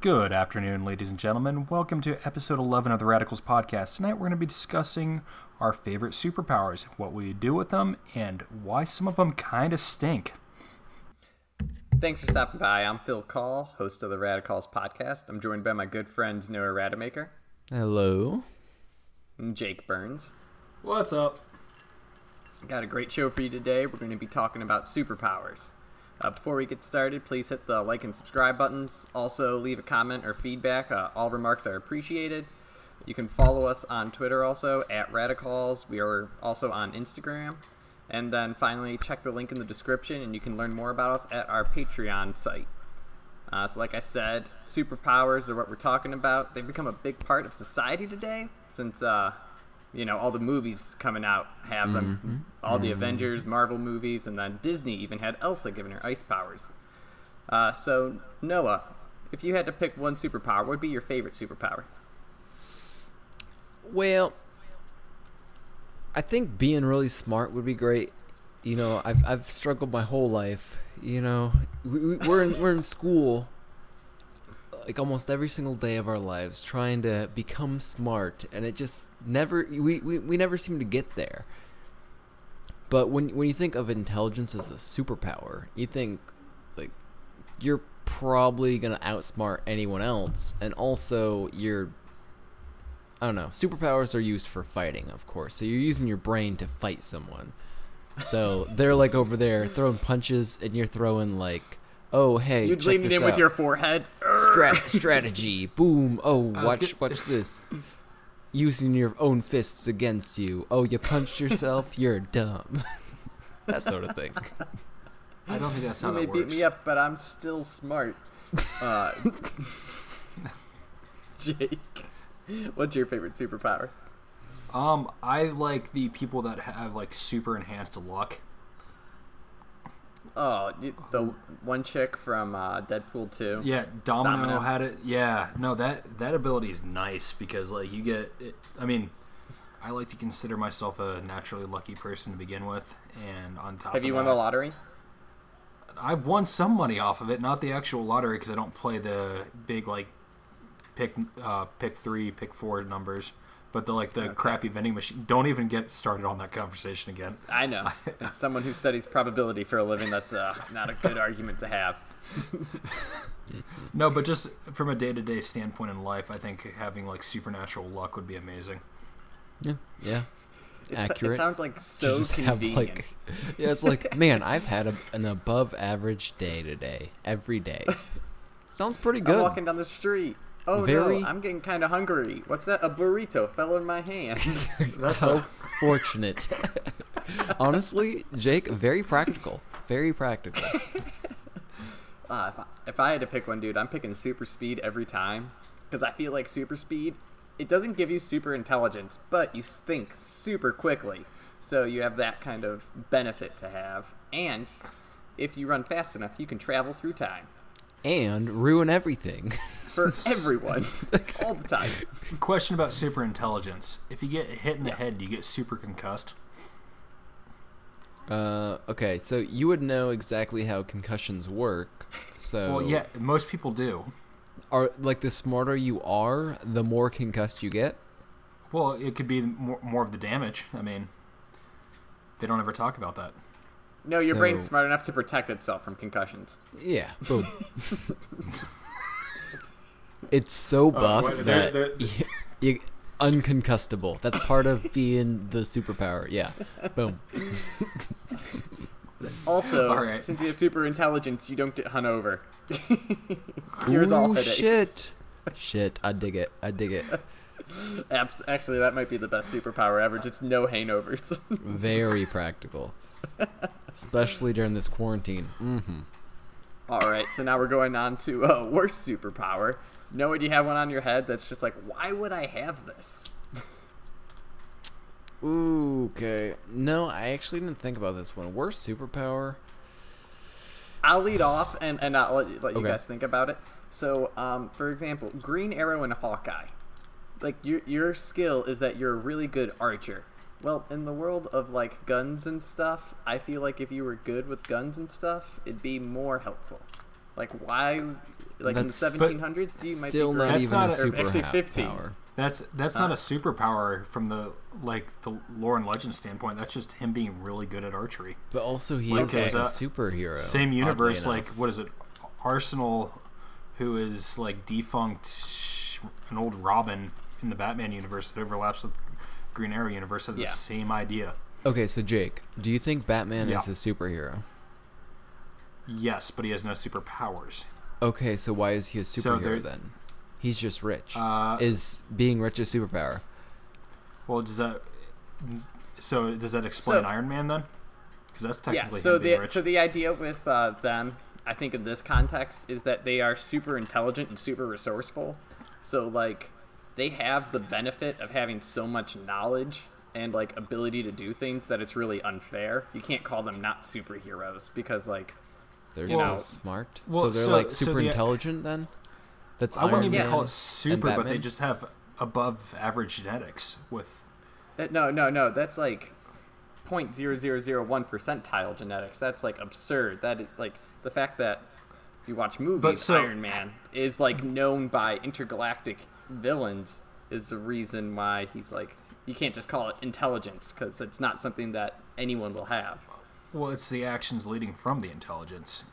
Good afternoon, ladies and gentlemen. Welcome to episode 11 of the Radicals podcast. Tonight we're going to be discussing our favorite superpowers, what we do with them, and why some of them kind of stink. Thanks for stopping by. I'm Phil Call, host of the Radicals podcast. I'm joined by my good friends Noah Rademacher Hello. and Jake Burns. What's up? Got a great show for you today. We're going to be talking about superpowers. Uh, before we get started, please hit the like and subscribe buttons. Also, leave a comment or feedback. Uh, all remarks are appreciated. You can follow us on Twitter also at Radicals. We are also on Instagram. And then finally, check the link in the description and you can learn more about us at our Patreon site. Uh, so, like I said, superpowers are what we're talking about. They've become a big part of society today since, uh, you know, all the movies coming out have them. All the Avengers, Marvel movies, and then Disney even had Elsa giving her ice powers. Uh, so, Noah, if you had to pick one superpower, what would be your favorite superpower? Well, I think being really smart would be great. You know, I've I've struggled my whole life. You know, we, we- we're in we're in school, like almost every single day of our lives, trying to become smart, and it just never we, we, we never seem to get there. But when when you think of intelligence as a superpower, you think like you're probably gonna outsmart anyone else, and also you're I don't know. Superpowers are used for fighting, of course. So you're using your brain to fight someone. So they're like over there throwing punches, and you're throwing like, oh hey, You'd check lean it this in with your forehead. Strat- strategy. Boom. Oh, was watch get- watch this. Using your own fists against you. Oh, you punched yourself. You're dumb. that sort of thing. I don't think that's how You may that beat me up, but I'm still smart. Uh, Jake, what's your favorite superpower? Um, I like the people that have like super enhanced luck. Oh, the one chick from uh, Deadpool 2. Yeah, Domino, Domino. had it. Yeah, no that that ability is nice because like you get. It, I mean, I like to consider myself a naturally lucky person to begin with, and on top Have you won the lottery? I've won some money off of it, not the actual lottery because I don't play the big like pick uh, pick three, pick four numbers, but the like the crappy vending machine. Don't even get started on that conversation again. I know. As someone who studies probability for a living, that's uh, not a good argument to have. No, but just from a day to day standpoint in life, I think having like supernatural luck would be amazing. Yeah. Yeah. It, Accurate. It sounds like You so just have convenient. like, yeah, it's like, man, I've had a, an above average day today, every day. Sounds pretty I'm good. walking down the street. Oh Very- no, I'm getting kind of hungry. What's that? A burrito fell in my hand. That's How fortunate. Honestly, Jake, very practical. Very practical. Uh, if, I, if I had to pick one, dude, I'm picking super speed every time because I feel like super speed. It doesn't give you super intelligence, but you think super quickly, so you have that kind of benefit to have. And if you run fast enough, you can travel through time And ruin everything. for everyone all the time. question about super intelligence. If you get hit in the head, do you get super concussed? Uh, okay, so you would know exactly how concussions work. So, Well, yeah, most people do. are like the smarter you are, the more concussed you get. Well, it could be more, more of the damage. I mean, they don't ever talk about that. No, your brain's smart enough to protect itself from concussions. Yeah, boom. it's so oh, buff wait, they're- that they're- you, you unconcussable. That's part of being the superpower. Yeah, boom. Also, All right. since you have super intelligence, you don't get hung over. Yours all headaches. shit. Shit, I dig it. I dig it. Actually, that might be the best superpower ever. Just no hangovers. Very practical, especially during this quarantine. Mm-hmm. All right, so now we're going on to uh, worst superpower. Noah, do you have one on your head that's just like, why would I have this? Ooh, okay. No, I actually didn't think about this one. Worst superpower? I'll lead off and, and I'll let, you- let you Okay. guys think about it. So, um, for example, Green Arrow and Hawkeye. Like, your, your skill is that you're a really good archer. Well, in the world of, like, guns and stuff, I feel like if you were good with guns and stuff, it'd be more helpful. Like, why like in the seventeen hundreds, you might Still be not. That's even not a a- super actually 15. power. That's that's not a superpower from the like the lore and legend standpoint. That's just him being really good at archery. But also, he Like, is like a uh, superhero. Same oddly universe, enough. like what is it? Arsenal, who is like defunct, an old Robin in the Batman universe that overlaps with Green Arrow universe has Yeah. the same idea. Okay, so Jake, do you think Batman Yeah. is a superhero? Yes, but he has no superpowers. Okay, so why is he a superhero there- then? He's just rich. Uh, is being rich a superpower? well, does that? So does that explain So- Iron Man then? Because that's technically Yeah. technically So him being the rich. so the idea with uh, them, I think in this context, is that they are super intelligent and super resourceful. So like, they have the benefit of having so much knowledge and like ability to do things that it's really unfair. You can't call them not superheroes because like They're you so know- smart. Well, so they're so- like so super the- intelligent then? That's I wouldn't Iron even Man call it super, but they just have above average genetics with Uh, No, no, no. That's like 0.0001 percentile genetics. That's like absurd. That is, like the fact that if you watch movies, so- Iron Man is like known by intergalactic villains is the reason why he's like you can't just call it intelligence because it's not something that anyone will have. well, it's the actions leading from the intelligence.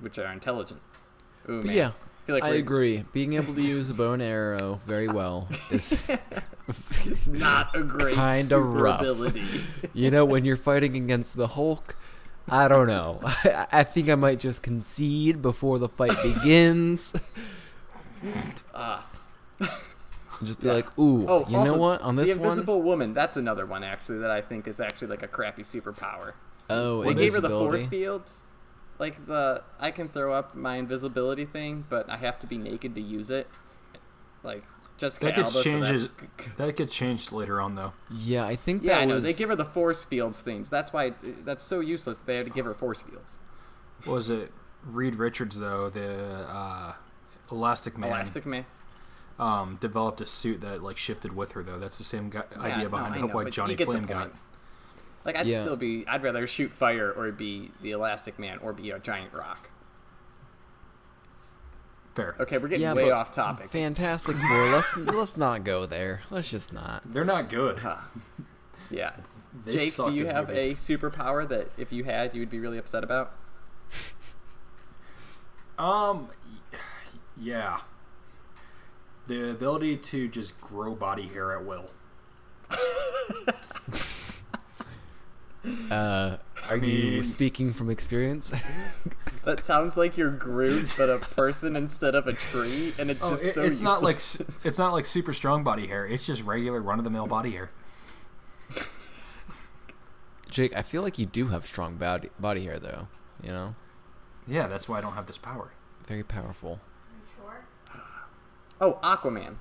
which are intelligent. Ooh, man. yeah, I feel like I agree. Being able to use a bow and arrow very well is, Not a great Kinda rough. ability. you know, when you're fighting against the Hulk. I don't know. I, I think I might just concede before the fight begins. Ah. Just be like, ooh, Oh, you also, know what? On the this one, Invisible Woman. That's another one actually that I think is actually like a crappy superpower. oh, They gave her the force fields. Like the I can throw up my invisibility thing, but I have to be naked to use it. Like Jessica That gets Alba. so changes. that's- That gets changed later on, though. Yeah, I think that yeah, that I know. was. They give her the force fields things. That's why that's so useless. They had to give her force fields. What was it Reed Richards though? The uh, Elastic Man Elastic Man. um, developed a suit that like shifted with her though. That's the same guy, Yeah, idea no, behind I how know, why Johnny you Flame got. Like I'd Yeah. still be. I'd rather shoot fire or be the Elastic Man or be a giant rock. Fair. Okay, we're getting Yeah, way off topic. Fantastic Four. let's let's not go there. Let's just not. They're not good. Huh. Yeah. They Jake, do you have movies. a superpower that if you had, you would be really upset about? Um, y- yeah. The ability to just grow body hair at will. Uh, are you mean- speaking from experience? That sounds like you're Groot, but a person instead of a tree, and it's Oh, just it- so it's not like useless. s- it's not like super strong body hair. It's just regular run of the mill body hair. Jake, I feel like you do have strong body body hair though. You know, Yeah, that's why I don't have this power. very powerful. Sure. Oh, Aquaman.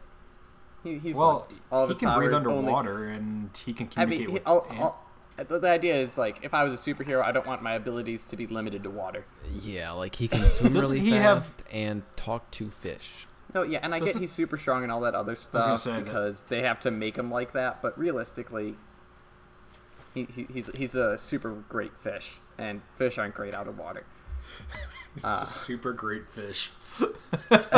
He, he's well, all of he his can breathe powers only- underwater and he can I communicate mean, he, with. all, and- all, the, the idea is like, if I was a superhero, I don't want my abilities to be limited to water. Yeah, like he can swim really he have- fast and talk to fish. No, yeah, and I get Doesn't- he's super strong and all that other stuff say that- because they have to make him like that. But realistically, he, he, he's he's a super great fish, and fish aren't great out of water. He's Ah. a super great fish.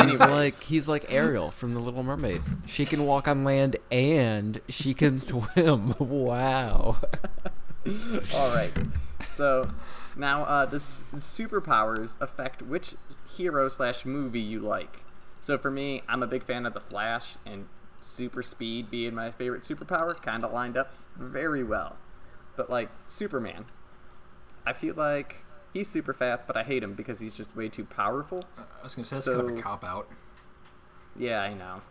He's like he's like Ariel from The Little Mermaid. She can walk on land and she can swim. Wow. All right. So now, uh, does superpowers affect which hero slash movie you like? So for me, I'm a big fan of the Flash, and super speed being my favorite superpower kind of lined up very well. But like Superman, I feel like he's super fast, but I hate him because he's just way too powerful. I was gonna say that's kind of a cop out. Yeah, I know.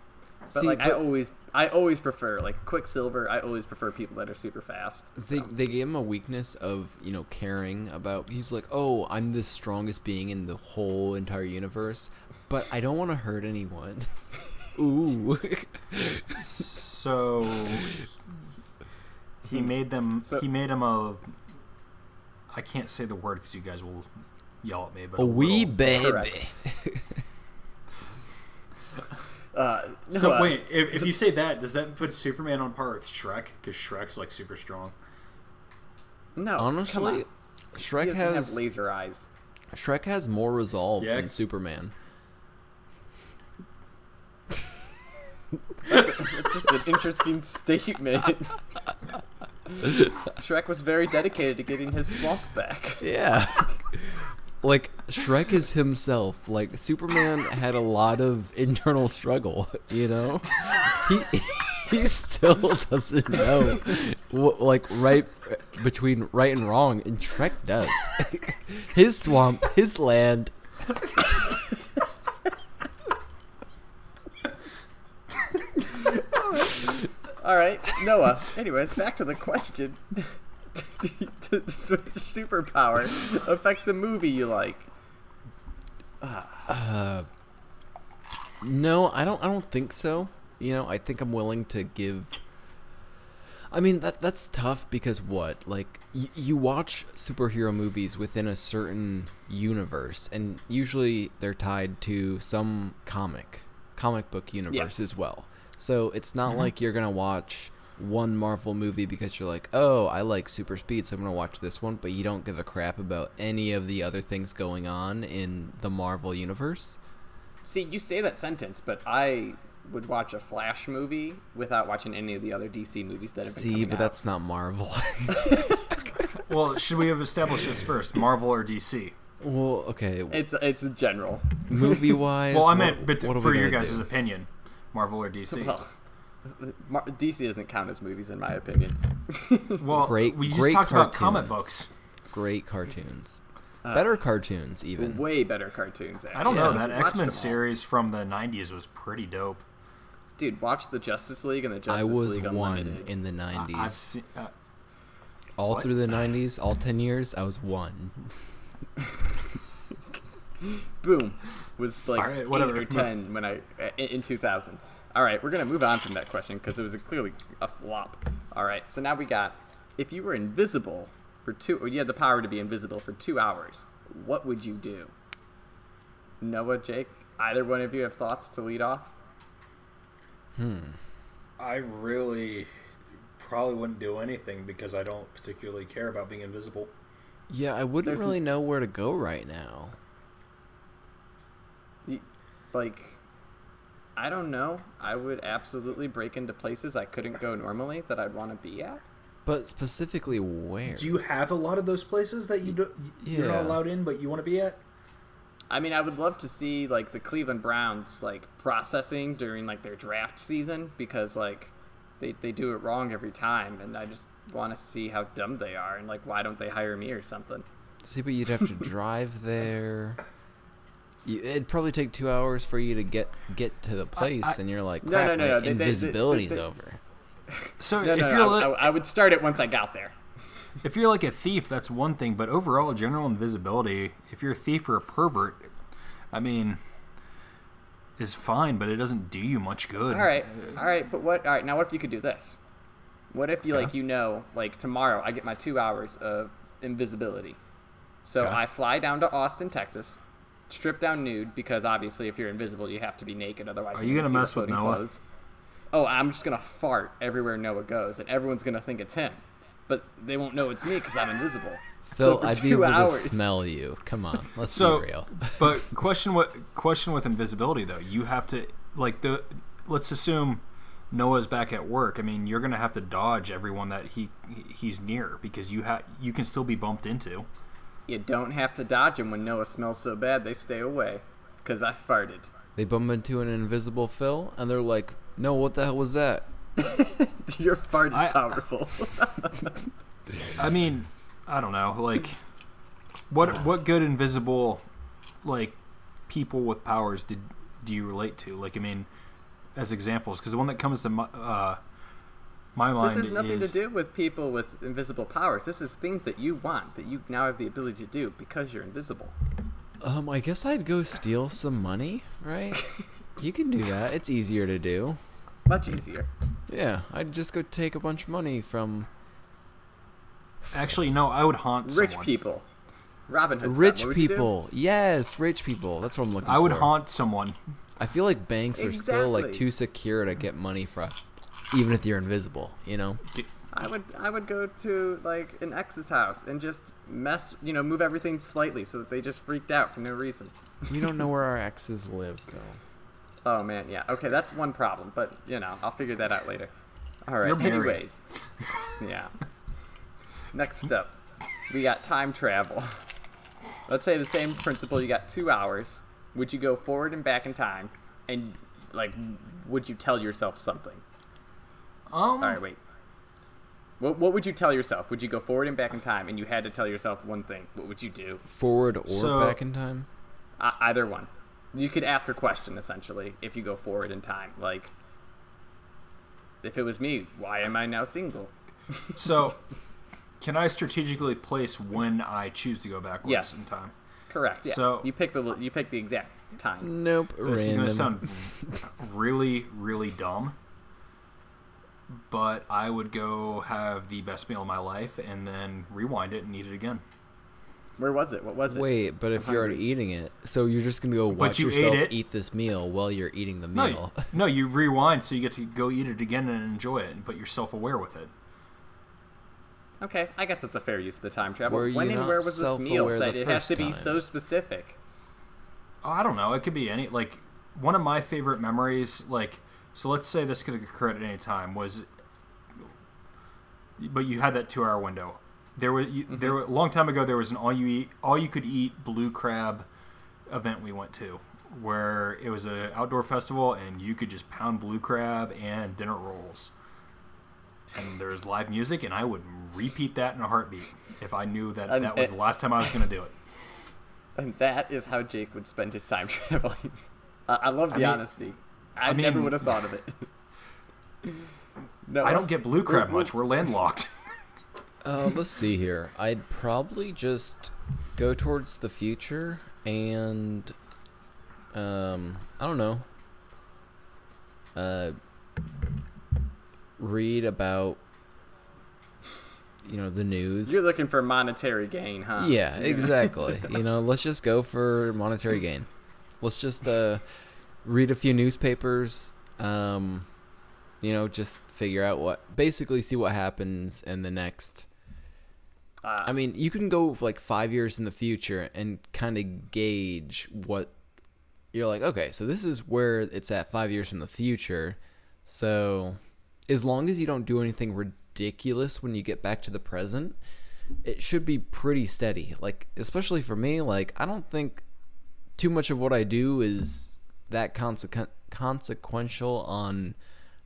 But See, like I always, I always prefer like Quicksilver. I always prefer people that are super fast. They they gave him a weakness of you know caring about. He's like, oh, I'm the strongest being in the whole entire universe, but I don't want to hurt anyone. Ooh. So he made them. So- he made him a. I can't say the word because you guys will yell at me. But a wee baby. Correct. Uh, no, So uh, wait, if, if you say that, does that put Superman on par with Shrek? Because Shrek's like super strong. no, come Honestly, on. Shrek he has have laser eyes. Shrek has more resolve Yeah. than Superman. That's just an interesting statement. Shrek was very dedicated to getting his swamp back. Yeah. like Shrek is himself. Like Superman had a lot of internal struggle, you know? He he still doesn't know what, like right between right and wrong and Shrek does. his swamp, his land. All right, Noah. Anyways, back to the question. Does superpower affect the movie you like? Uh, no, I don't. I don't think so. You know, I think I'm willing to give. I mean that that's tough because what? Like y- you watch superhero movies within a certain universe, and usually they're tied to some comic, comic book universe as well. So it's not mm-hmm. like you're gonna watch one Marvel movie because you're like, oh, I like super speed, so I'm gonna watch this one, but you don't give a crap about any of the other things going on in the Marvel universe. See, you say that sentence, but I would watch a Flash movie without watching any of the other DC movies that have been See, coming but out. that's not Marvel. Well, should we have established this first? Marvel or DC? well, okay, It's it's general. movie wise. Well, I meant, but for your guys' do? opinion, Marvel or DC? Well, Mar- DC doesn't count as movies in my opinion. Well, Great- we just great talked about comic books. great cartoons, Uh, better cartoons even. Way better cartoons. Actually. I don't know Yeah. that X Men series from the '90s was pretty dope. Dude, watch the Justice League and the Justice League. I was League one Unlimited. in the I- '90s. I've seen. Uh, all what? through the '90s, all ten years, I was one. Boom, was like All right, eight whatever. or ten when I in, in 2000. All right, we're gonna move on from that question because it was a, clearly a flop. All right, so now we got if you were invisible for two, or you had the power to be invisible for two hours, what would you do? Noah, Jake, either one of you have thoughts to lead off? Hmm. I really probably wouldn't do anything because I don't particularly care about being invisible. Yeah, I wouldn't There's n- really know where to go right now. You- Like, I don't know. I would absolutely break into places I couldn't go normally that I'd want to be at. But specifically, where? Do you have a lot of those places that you do, you're Yeah. not allowed in, but you want to be at? I mean, I would love to see like the Cleveland Browns like processing during like their draft season because like they they do it wrong every time, and I just want to see how dumb they are and like why don't they hire me or something. See, but you'd have to drive there. You, it'd probably take two hours for you to get get to the place, I- and you're like, No, crap, no, no, my no, they- they- they- invisibility's they- over. So No, if no, you're no, li- I, I would start it once I got there. if you're like a thief, that's one thing. But overall, general invisibility, if you're a thief or a pervert, I mean, is fine, but it doesn't do you much good. All right, uh, all right, but what? All right, now what if you could do this? What if you Okay. like you know like tomorrow I get my two hours of invisibility, so Okay. I fly down to Austin, Texas, strip down nude because obviously if you're invisible you have to be naked otherwise Are you you gonna see mess with floating Noah? clothes. Oh, I'm just gonna fart everywhere Noah goes, and everyone's gonna think it's him, but they won't know it's me because I'm invisible. Phil, for I'd be able hours- to smell you. Come on, let's So, be real. but question what question with invisibility though? You have to like the let's assume Noah's back at work. I mean, you're gonna have to dodge everyone that he he's near because you have you can still be bumped into. You don't have to dodge them when Noah smells so bad they stay away, because I farted. They bump into an invisible Phil, and they're like, "No, what the hell was that?" Your fart is I- powerful. I mean, I don't know. Like, what what good invisible like people with powers did do you relate to? Like, I mean, as examples, because the one that comes to my uh, my mind This has nothing is to do with people with invisible powers. This is things that you want that you now have the ability to do because you're invisible. Um, I guess I'd go steal some money, right? you can do that. It's easier to do. Much easier. Yeah, I'd just go take a bunch of money from actually no. I would haunt Rich someone. people. Robin Hood. rich style. What would you do? people. Yes, rich people. That's what I'm looking for. I would haunt someone. I feel like banks are still like too secure to get money from, even if you're invisible. You know. I would I would go to like an ex's house and just mess, you know, move everything slightly so that they just freaked out for no reason. We don't know where our exes live, though. Oh man, yeah. Okay, that's one problem, but you know, I'll figure that out later. All right. You're. Anyways, yeah. Next up, we got time travel. Let's say the same principle. You got two hours. Would you go forward and back in time, and like, would you tell yourself something? Um, All right, wait. What, what would you tell yourself? Would you go forward and back in time, and you had to tell yourself one thing? What would you do? Forward or So- back in time? Uh, either one. You could ask a question essentially if you go forward in time. Like, if it was me, why am I now single? So, can I strategically place when I choose to go backwards Yes. in time? Correct. Yeah. So- you pick the you pick the exact time. Nope. This is random. going to sound really, really dumb, but I would go have the best meal of my life and then rewind it and eat it again. Where was it? What was it? Wait, but if I'm you're already eating it, so you're just gonna go watch you yourself eat this meal while you're eating the No, meal. you, no, you rewind so you get to go eat it again and enjoy it, but you're self-aware with it. Okay, I guess that's a fair use of the time travel. Were when and where was this meal self-aware that it has to be time? so specific? Oh, I don't know. It could be any like one of my favorite memories. Like, so let's say this could occur at any time. Was, but you had that two-hour window. There was you, there mm-hmm. a long time ago. There was an all you eat, all you could eat blue crab event we went to, where it was an outdoor festival and you could just pound blue crab and dinner rolls. And there was live music, and I would repeat that in a heartbeat if I knew that that was the last time I was going to do it. And that is how Jake would spend his time traveling. I, I love the mean- honesty. I, I never would have thought of it. no, I don't get blue crab we're- much. We're landlocked. Uh, let's see here. I'd probably just go towards the future and, um, I don't know. Uh, read about, you know, the news. You're looking for monetary gain, huh? Yeah, exactly. you know, let's just go for monetary gain. Let's just uh, read a few newspapers. Um, you know, just figure out what, basically, see what happens in the next. Uh, I mean, you can go like five years in the future and kind of gauge what you're like. Okay, so this is where it's at five years from the future. So, as long as you don't do anything ridiculous when you get back to the present, it should be pretty steady. Like, especially for me, like I don't think too much of what I do is that consequ- consequential on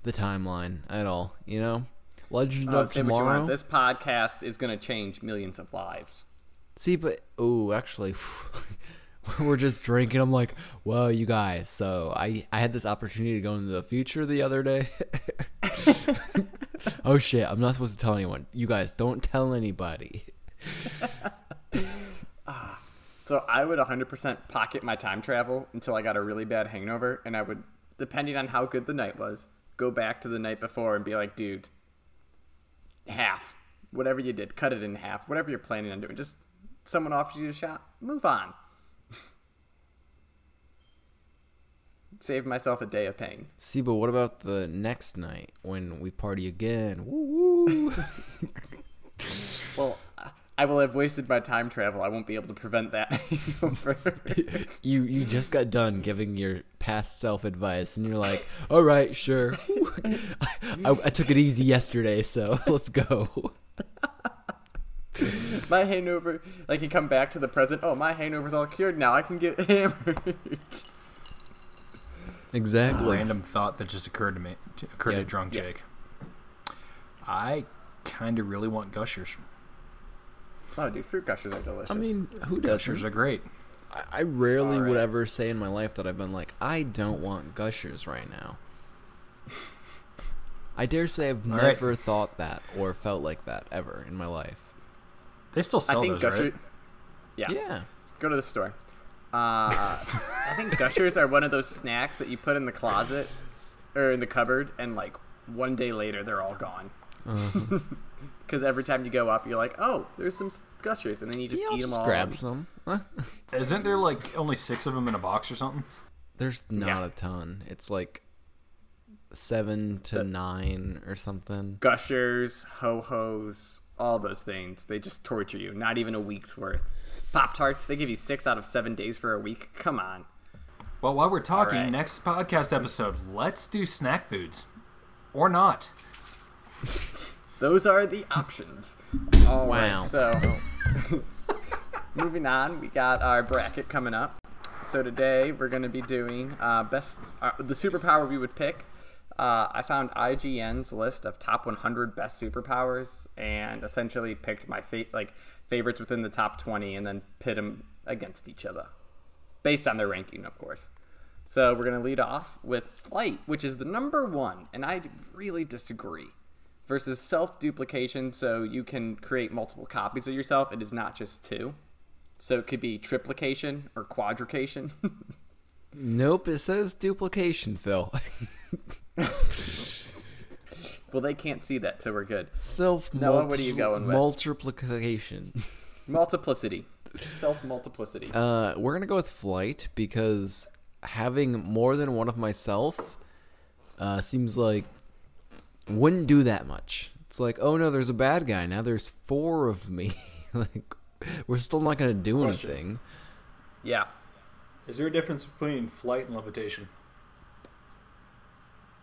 the timeline at all. You know, Legend uh, of say what you Tomorrow. This podcast is going to change millions of lives. See, but oh, actually, we're just drinking. I'm like, whoa, you guys. So I I had this opportunity to go into the future the other day. oh shit, I'm not supposed to tell anyone. You guys don't tell anybody. So I would 100% pocket my time travel until I got a really bad hangover, and I would, depending on how good the night was, go back to the night before and be like, dude, half, whatever you did, cut it in half, whatever you're planning on doing. Just someone offers you a shot, move on. Save myself a day of pain. See, but what about the next night when we party again? Woo woo. Well, I- I will have wasted my time travel. I won't be able to prevent that you you just got done giving your past self advice, and you're like, all right, sure. I, I took it easy yesterday, so let's go. my hangover, I can come back to the present. Oh, my hangover's all cured now. I can get hammered. Exactly. Random thought that just occurred to me, to, occurred Yeah. to drunk Yeah. Jake. I kind of really want gushers. Oh, dude, fruit gushers are delicious. I mean, who Gushers doesn't? are great. I, I rarely would Alright. ever say in my life that I've been like, I don't want gushers right now. I dare say I've All right. never thought that or felt like that ever in my life. They still I sell think those, gushers. right? Yeah. Yeah. Go to the store. Uh, I think gushers are one of those snacks that you put in the closet or in the cupboard, and like one day later they're all gone. Uh, Because every time you go up, you're like, oh, there's some gushers, and then you just yeah, eat them just all. grab some. Isn't there like only six of them in a box or something? There's not Yeah. a ton. It's like seven to The- nine or something. Gushers, ho hos, all those things. They just torture you. Not even a week's worth. Pop Tarts, they give you six out of seven days for a week. Come on. Well, while we're talking, right. next podcast episode, let's do snack foods. Or not. Those are the options. All right, Wow. so moving on, we got our bracket coming up. So today we're going to be doing uh, best uh, the superpower we would pick. Uh, I found IGN's list of top 100 best superpowers and essentially picked my fa- like favorites within the top 20 and then pit them against each other based on their ranking, of course. So we're going to lead off with flight, which is the number one, and I really disagree. Versus self duplication, so you can create multiple copies of yourself. It is not just two. So it could be triplication or quadrication. Nope, it says duplication, Phil. well, they can't see that, so we're good. Self Noah, what are you going with? multiplication. Multiplicity. Self multiplicity. Uh, we're gonna go with flight because having more than one of myself uh, seems like wouldn't do that much. It's like, oh no, there's a bad guy now. There's four of me. like, we're still not gonna do Question. anything. yeah. Is there a difference between flight and levitation?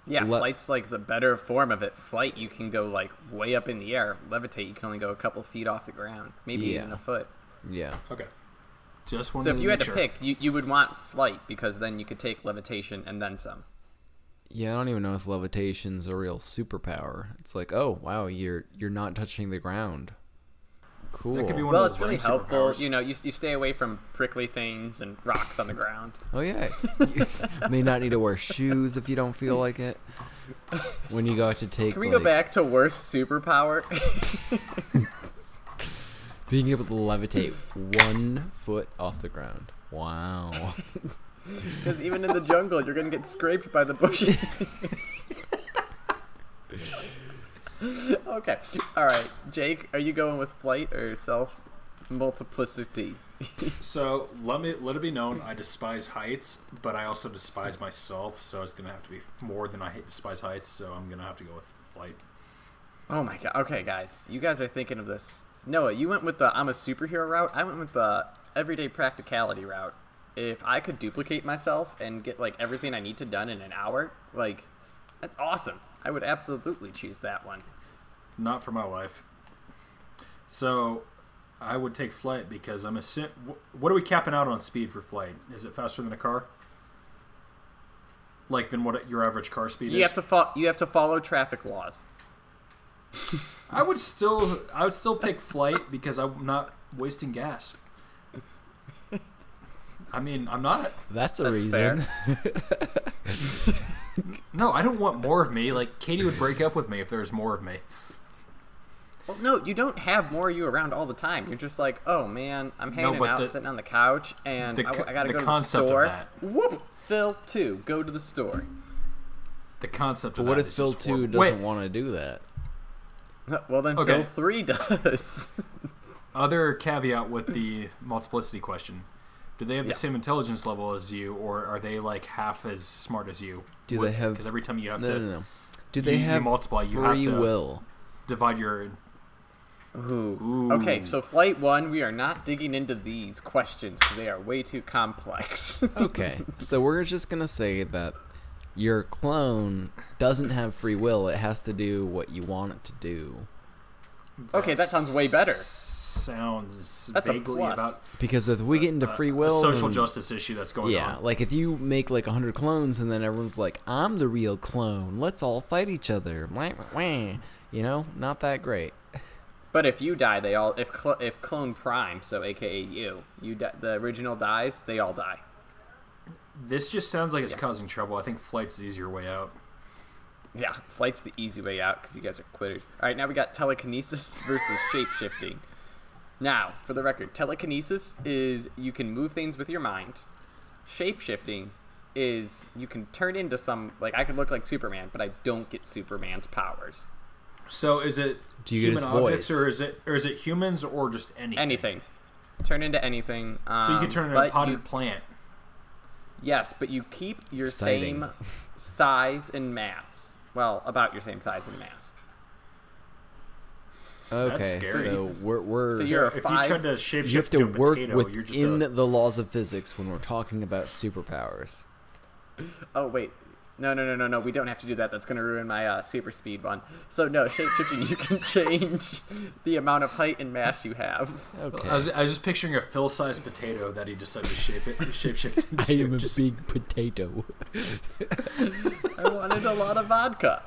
Yeah, Le- flight's like the better form of it. Flight, you can go like way up in the air. Levitate, you can only go a couple feet off the ground, maybe Yeah. even a foot. Yeah. Okay. Just wanted So if you had make to sure. pick, you, you would want flight because then you could take levitation and then some. Yeah, I don't even know if levitation's a real superpower. It's like, oh wow, you're you're not touching the ground. Cool. That could be one Well, of it's really helpful. You know, you, you stay away from prickly things and rocks on the ground. Oh yeah. you may not need to wear shoes if you don't feel like it. When you go out to take Can we like, go back to worst superpower? being able to levitate one foot off the ground. Wow. Because even in the jungle, you're gonna get scraped by the bushes. okay. All right, Jake, are you going with flight or self multiplicity? So let me let it be known I despise heights, but I also despise myself. So it's gonna have to be more than I despise heights. So I'm gonna have to go with flight. Oh my god. Okay, guys, you guys are thinking of this. Noah, you went with the I'm a superhero route. I went with the everyday practicality route. If I could duplicate myself and get like everything I need to done in an hour, like that's awesome. I would absolutely choose that one. Not for my life. So I would take flight because I'm a. Wh- what are we capping out on speed for flight? Is it faster than a car? Like than what your average car speed You is? have to fo- you have to follow traffic laws. I would still I would still pick flight because I'm not wasting gas. I mean, I'm not. That's a That's reason. No, I don't want more of me. Like Katie would break up with me if there was more of me. Well, no, you don't have more of you around all the time. You're just like, oh man, I'm hanging but out, the- sitting on the couch, and the I, I gotta the go to the concept of store. that. Whoop, Phil two, go to the store. The concept But of what that if is Phil just two horrible. doesn't Wait, want to do that? Well, then Okay. Phil three does. other caveat with the multiplicity question: Do they have the Yeah. same intelligence level as you, or are they like half as smart as you? Do they have- Because every time you have No, to no, no. Do they you- you have multiply, you have to- will? divide your. Ooh. Ooh. Okay, so flight one, we are not digging into these questions because they are way too complex. Okay, so we're just gonna say that your clone doesn't have free will. It has to do what you want it to do. Okay, that sounds way better. Sounds That's a vaguely plus. about Because if we get into a- free a will, social then- justice issue that's going yeah, on. Yeah, like if you make like a hundred clones and then everyone's like, "I'm the real clone. Let's all fight each other." Wah, wah, wah. You know, not that great. But if you die, they all if cl- if clone prime, so AKA you, you di- the original dies, they all die. This just sounds like it's causing trouble. I think flight's the easier way out. Yeah, flight's the easy way out because you guys are quitters. All right, now we got telekinesis versus shapeshifting. Now, for the record, telekinesis is you can move things with your mind. Shapeshifting is you can turn into some like I could look like Superman, but I don't get Superman's powers. So is it Do you get human his objects voice? or is it or is it humans or just anything? Anything, turn into anything. Um, So you can turn into a but potted you- plant. Yes, but you keep your Exciting. same size and mass. Well, about your same size and mass. Okay, scary. so we're we're So you're a if you five- tried to shapeshift you have to to a work potato, you're within a, the laws of physics when we're talking about superpowers. Oh wait, no, no, no, no, no. We don't have to do that. That's gonna ruin my uh, super speed one. So no, shapeshifting. you can change the amount of height and mass you have. Okay. I was, I was just picturing a Phil-sized potato that he decided to shape it, shapeshift into. I am a just, big potato. I wanted a lot of vodka.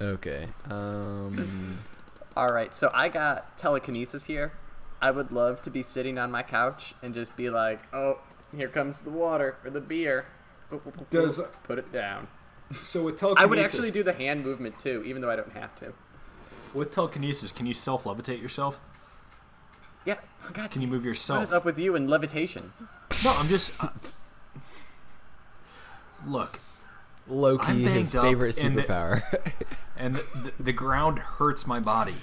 Okay. Um. All right, so I got telekinesis here. I would love to be sitting on my couch and just be like, "Oh, here comes the water or the beer." Does- put it down? So with telekinesis, I would actually do the hand movement too, even though I don't have to. with telekinesis, can you self-levitate yourself? Yeah. God, Can you move what yourself? is up with you and levitation? No, I'm just. Uh, look, Loki, his banged up favorite and the- superpower. and the, the ground hurts my body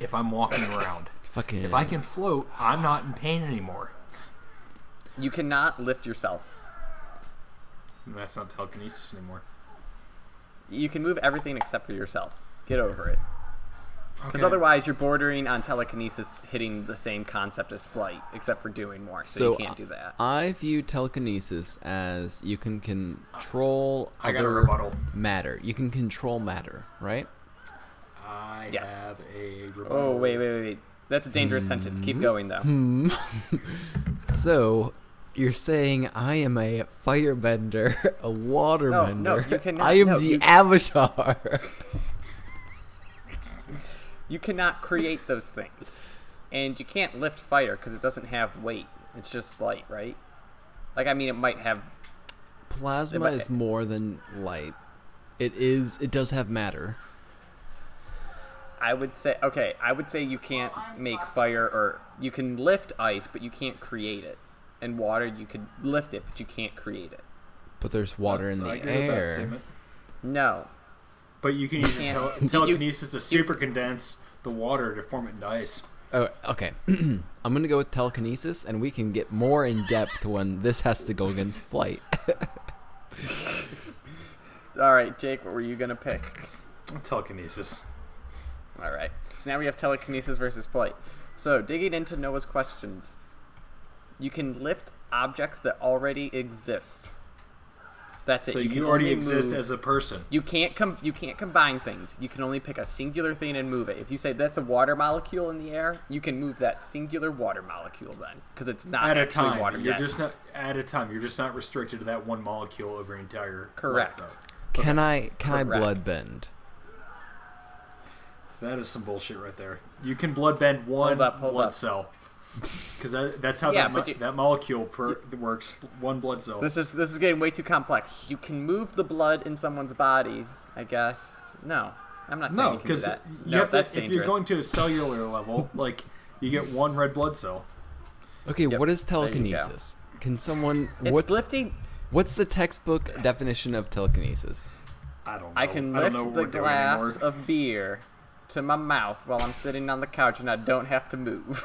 if I'm walking around. Fucking. If I can float, I'm not in pain anymore. You cannot lift yourself. That's not telekinesis anymore. You can move everything except for yourself. Get over it. Because Okay. otherwise, you're bordering on telekinesis hitting the same concept as flight, except for doing more. So, So, you can't do that. I view telekinesis as you can control I got a rebuttal. matter. You can control matter, right? I Yes. have a rebuttal. Oh wait, wait, wait, wait. That's a dangerous sentence. Hmm. Keep going though. So, you're saying I am a firebender, a waterbender. no, you cannot- I am no, the you- avatar. You cannot create those things, and you can't lift fire because it doesn't have weight. It's just light, right? Like I mean, it might have. Plasma but- is more than light. It is. It does have matter. I would say okay. I would say you can't make fire, or you can lift ice, but you can't create it. And water, you could lift it, but you can't create it. But there's water in the agree with that air. No, But you can use can't- tele- telekinesis to super condense the water to form it into ice. Oh, okay. I'm gonna go with telekinesis, and we can get more in depth when this has to go against flight. All right, Jake, what were you gonna pick? Telekinesis. All right. So now we have telekinesis versus flight. So digging into Noah's questions, you can lift objects that already exist. That's it. So you, you, can already exist move- as a person. You can't com- You can't combine things. You can only pick a singular thing and move it. If you say that's a water molecule in the air, you can move that singular water molecule then, because it's not At a time, water you're yet. just not at a time. You're just not restricted to that one molecule over your entire. Correct. Life. Can I can I blood bend? That is some bullshit right there. You can blood bend one Hold up, hold blood up. cell. Because that, that's how Yeah, that, mo- you- that molecule per, works. One blood cell. This is this is getting way too complex. You can move the blood in someone's body, I guess. No, I'm not saying no, you can do because that. you No, have to. that's If dangerous. you're going to a cellular level, like you get one red blood cell. Okay, Yep, what is there you go. telekinesis? Can someone it's what's lifting. what's the textbook definition of telekinesis? I don't. know. I can I don't lift know what the we're glass anymore. of beer to my mouth while I'm sitting on the couch and I don't have to move.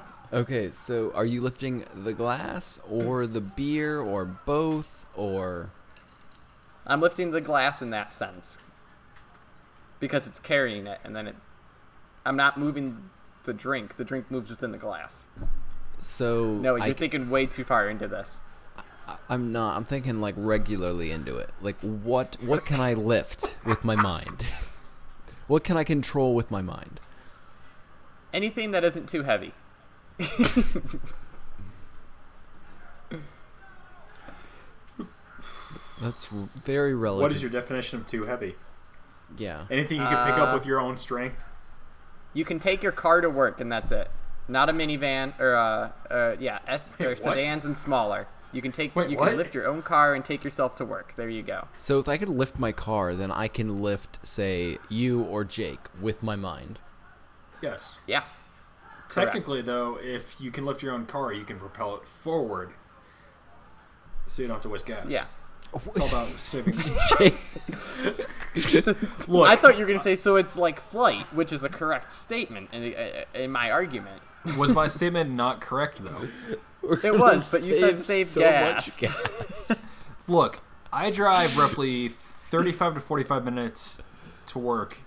Okay, so are you lifting the glass or the beer or both or I'm lifting the glass in that sense because it's carrying it, and then it. I'm not moving the drink. The drink moves within the glass. so No, you're I, thinking way too far into this. I'm not. I'm thinking like regularly into it. Like what what can I lift with my mind? what can I control with my mind? Anything that isn't too heavy. That's very relative. What is your definition of too heavy? Yeah. Anything you can pick up Uh, with your own strength. You can take your car to work, and that's it. Not a minivan or uh, uh yeah, S or sedans and smaller. You can take Wait, you what? can lift your own car and take yourself to work. There you go. So if I can lift my car, then I can lift, say, you or Jake with my mind. Yes. Yeah. Technically, though, if you can lift your own car, you can propel it forward, so you don't have to waste gas. Yeah. It's all about saving. So- Look, I thought you were going to say so it's like flight, which is a correct statement in, in my argument. was my statement not correct though? We're It was, but you said save so gas. much gas. Look, I drive roughly 35 to 45 minutes to work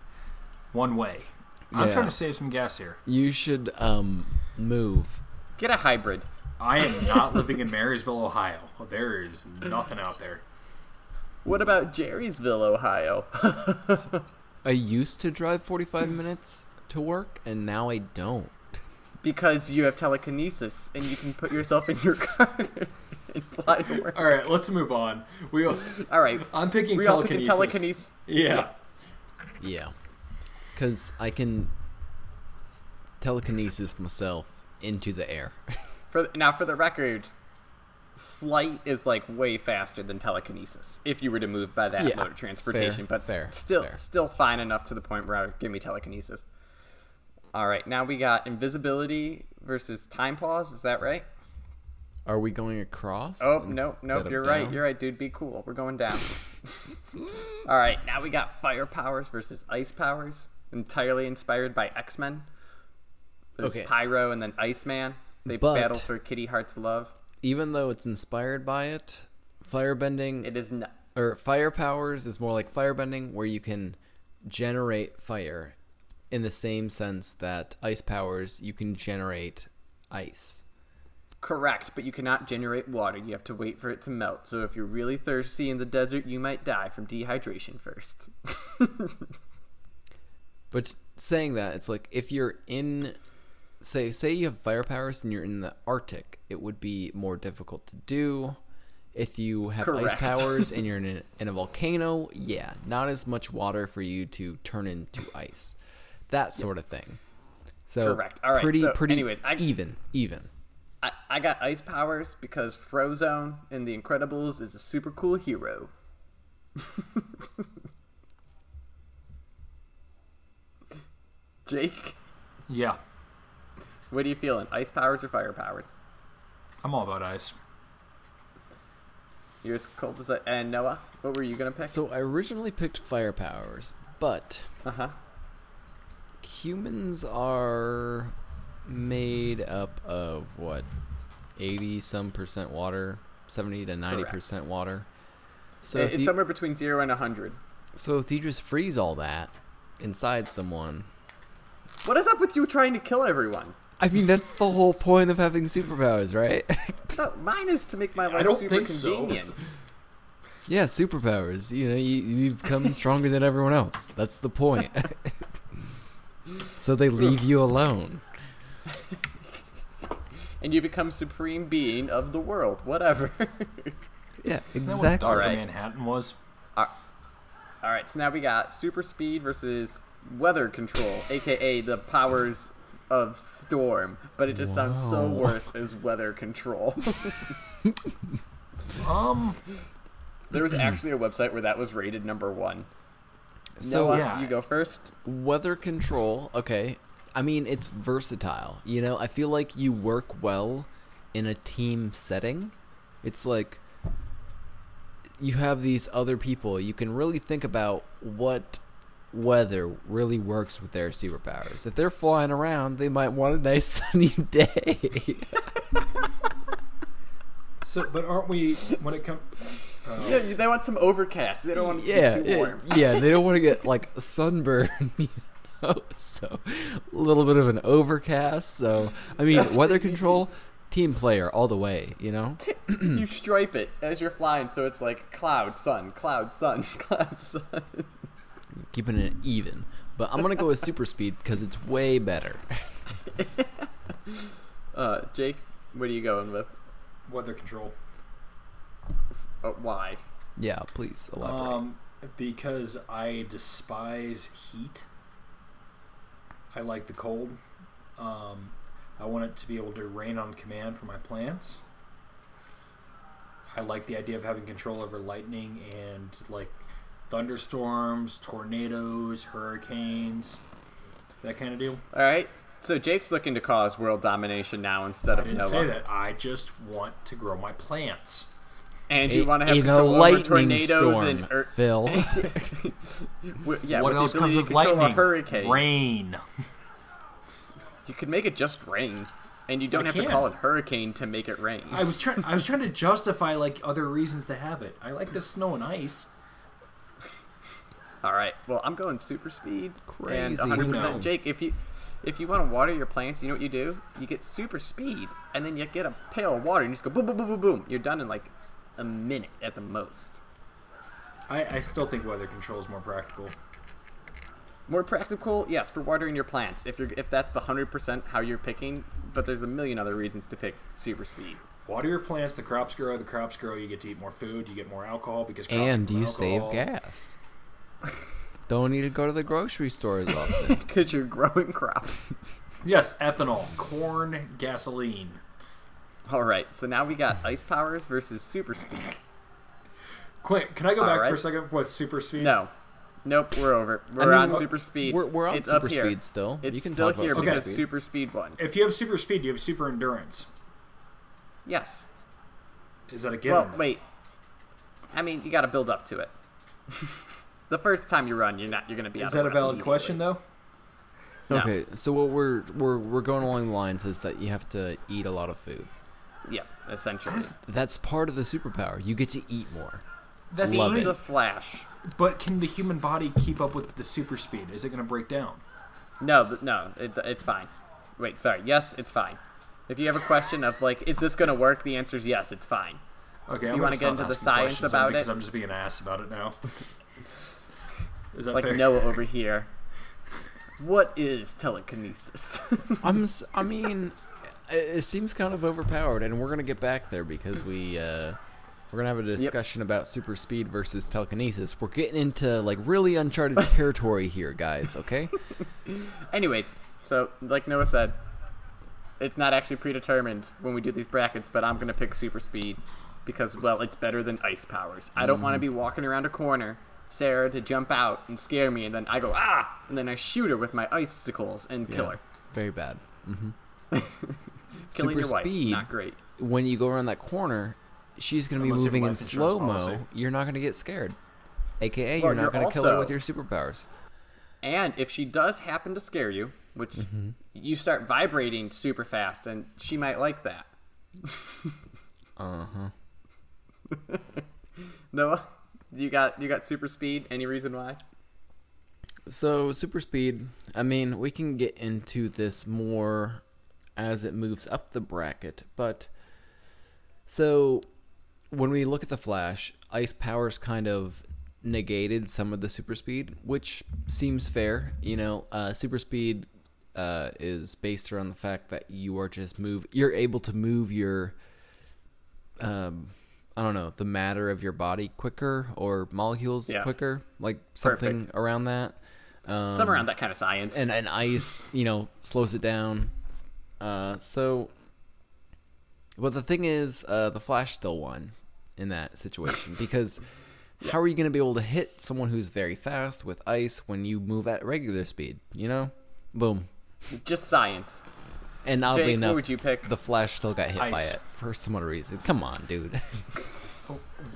one way. I'm Yeah. trying to save some gas here. You should um move. Get a hybrid. I am not living in Marysville, Ohio. There is nothing out there. What about Jerrysville, Ohio? I used to drive 45 minutes to work, and now I don't. Because you have telekinesis and you can put yourself in your car and fly to work. All right, let's move on. We, All right. I'm picking We all pick telekinesis. yeah. Yeah. Because I can telekinesis myself into the air. For now, for the record, flight is like way faster than telekinesis. If you were to move by that Yeah, mode of transportation, fair, but fair, still, fair. still fine enough to the point where I would give me telekinesis. All right, now we got invisibility versus time pause. Is that right? Are we going across? Oh instead no, nope. You're right. You're right, dude. Be cool. We're going down. All right, now we got fire powers versus ice powers, entirely inspired by X Men. There's Okay. Pyro and then Iceman. They But- battle for Kitty Heart's love. Even though it's inspired by it, firebending It is not. or fire powers is more like firebending, where you can generate fire in the same sense that ice powers you can generate ice. Correct, but you cannot generate water. You have to wait for it to melt. So if you're really thirsty in the desert, you might die from dehydration first. But saying that, it's like if you're in, say, say you have fire powers and you're in the Arctic, it would be more difficult to do. If you have ice powers and you're in a, in a volcano, yeah, not as much water for you to turn into ice, that sort of thing. So Correct. All right, pretty, so pretty anyways, I- even, even. I, I got ice powers because Frozone in The Incredibles is a super cool hero. Jake, Yeah. what are you feeling? Ice powers or fire powers? I'm all about ice. You're as cold as a, and Noah, what were you gonna pick? So I originally picked fire powers, but Uh huh. Humans are made up of what 80 some percent water 70 to 90 percent water so if, it's you, somewhere between zero and a hundred. so if you just freeze all that inside someone What is up with you trying to kill everyone? i mean that's the whole point of having superpowers right No, mine is to make my life don't super think so. convenient. yeah superpowers you know you, you become stronger than everyone else that's the point so they leave you alone And you become supreme being of the world. Whatever. yeah Isn't that what exactly Dark Alright. Manhattan was? All right, so now we got super speed versus weather control, aka the powers of storm, but it just sounds so worse as weather control. Um, there was actually a website where that was rated number one. So Noah, uh, yeah. you go first. Weather control, okay. I mean, it's versatile. You know, I feel like you work well in a team setting. It's like you have these other people. You can really think about what weather really works with their superpowers. If they're flying around, they might want a nice sunny day. so but aren't we when it comes? Uh, Yeah, they want some overcast. They don't want it to yeah, be too yeah, warm. yeah, they don't want to get like sunburn. You know? So a little bit of an overcast. So I mean, weather control, team player all the way. You know. you stripe it as you're flying, so it's like cloud, sun, cloud, sun, cloud, sun. keeping it even. But I'm gonna go with super speed because it's way better. Uh, Jake, what are you going with? weather control. Uh, why? yeah, please elaborate. Um, because I despise heat. I like the cold. Um, I want it to be able to rain on command for my plants. I like the idea of having control over lightning and like thunderstorms, tornadoes, hurricanes, that kind of deal. All right. So Jake's looking to cause world domination now instead of I of didn't Noah. say that. I just want to grow my plants. And you want to have in a control over lightning tornadoes storm, and ear- Phil. Yeah, what else comes with lightning? A hurricane. Rain. You could make it just rain, and you don't I have to call it hurricane to make it rain. I was trying. I was trying to justify like other reasons to have it. I like the snow and ice. All right. Well, I'm going super speed and Crazy. 100. No. percent Jake, if you if you want to water your plants, you know what you do? You get super speed, and then you get a pail of water, and you just go boom, boom, boom, boom, boom. You're done in like a minute at the most. I, I still think weather control is more practical. More practical, yes, for watering your plants. If you're if that's the hundred percent how you're picking, but there's a million other reasons to pick super speed. Water your plants, the crops grow. The crops grow. You get to eat more food. You get more alcohol because crops and grow you save gas. Don't need to go to the grocery store as often. Because you're growing crops. Yes, ethanol, corn, gasoline. All right, so now we got ice powers versus super speed. Quick, can I go All back for a second with super speed? No, nope, we're over. We're mean, on super speed. We're, we're on it's super up here. speed still. It's you can still here super because speed. super speed won. If you have super speed, you have super endurance. Yes. Is that a given? Well, wait. I mean, you got to build up to it. the first time you run, you're not. You're going to be. Is out that of a valid question though? No. Okay, so what we're we're we're going along the lines is that you have to eat a lot of food. Yeah, essentially. That's part of the superpower. You get to eat more. That's Love it. the Flash. But can the human body keep up with the super speed? Is it going to break down? No, th- no, it, it's fine. Wait, sorry. Yes, it's fine. If you have a question of like, is this going to work? The answer is yes, it's fine. Okay, you I'm wanna gonna get stop into the asking science questions about then because it? I'm just being an ass about it now. Is that Like fair? Noah over here. What is telekinesis? I'm. I mean, it, seems kind of overpowered, and we're gonna get back there because we uh, we're gonna have a discussion about super speed versus telekinesis. We're getting into like really uncharted territory here, guys. Okay. Anyways, so like Noah said, it's not actually predetermined when we do these brackets, but I'm gonna pick super speed because well, it's better than ice powers. I don't want to Mm-hmm. be walking around a corner, Sarah to jump out and scare me, and then I go ah, and then I shoot her with my icicles and kill Yeah. her. Very bad. Killing super your wife, speed. not great. When you go around that corner, she's gonna be Unless you have moving in life insurance slow mo. policy. You're not gonna get scared. AKA, Well, you're not you're gonna kill her also- with your superpowers. And if she does happen to scare you, which Mm-hmm. you start vibrating super fast, and she might like that. Uh huh. Noah, you got you got super speed. Any reason why? So super speed. I mean, we can get into this more as it moves up the bracket, but so when we look at the Flash, ice powers kind of negated some of the super speed, which seems fair. You know, uh, super speed uh, is based around the fact that you are just move. You're able to move your, um, I don't know, the matter of your body quicker or molecules Yeah. quicker, like something around that. Um, Some around that kind of science. and and ice, you know, slows it down. Uh, so, but the thing is, uh, the Flash still won in that situation because how are you going to be able to hit someone who's very fast with ice when you move at regular speed? You know, boom. Just science. And oddly Jake, enough, would you pick? the Flash still got hit by it for some other reason. Come on, dude.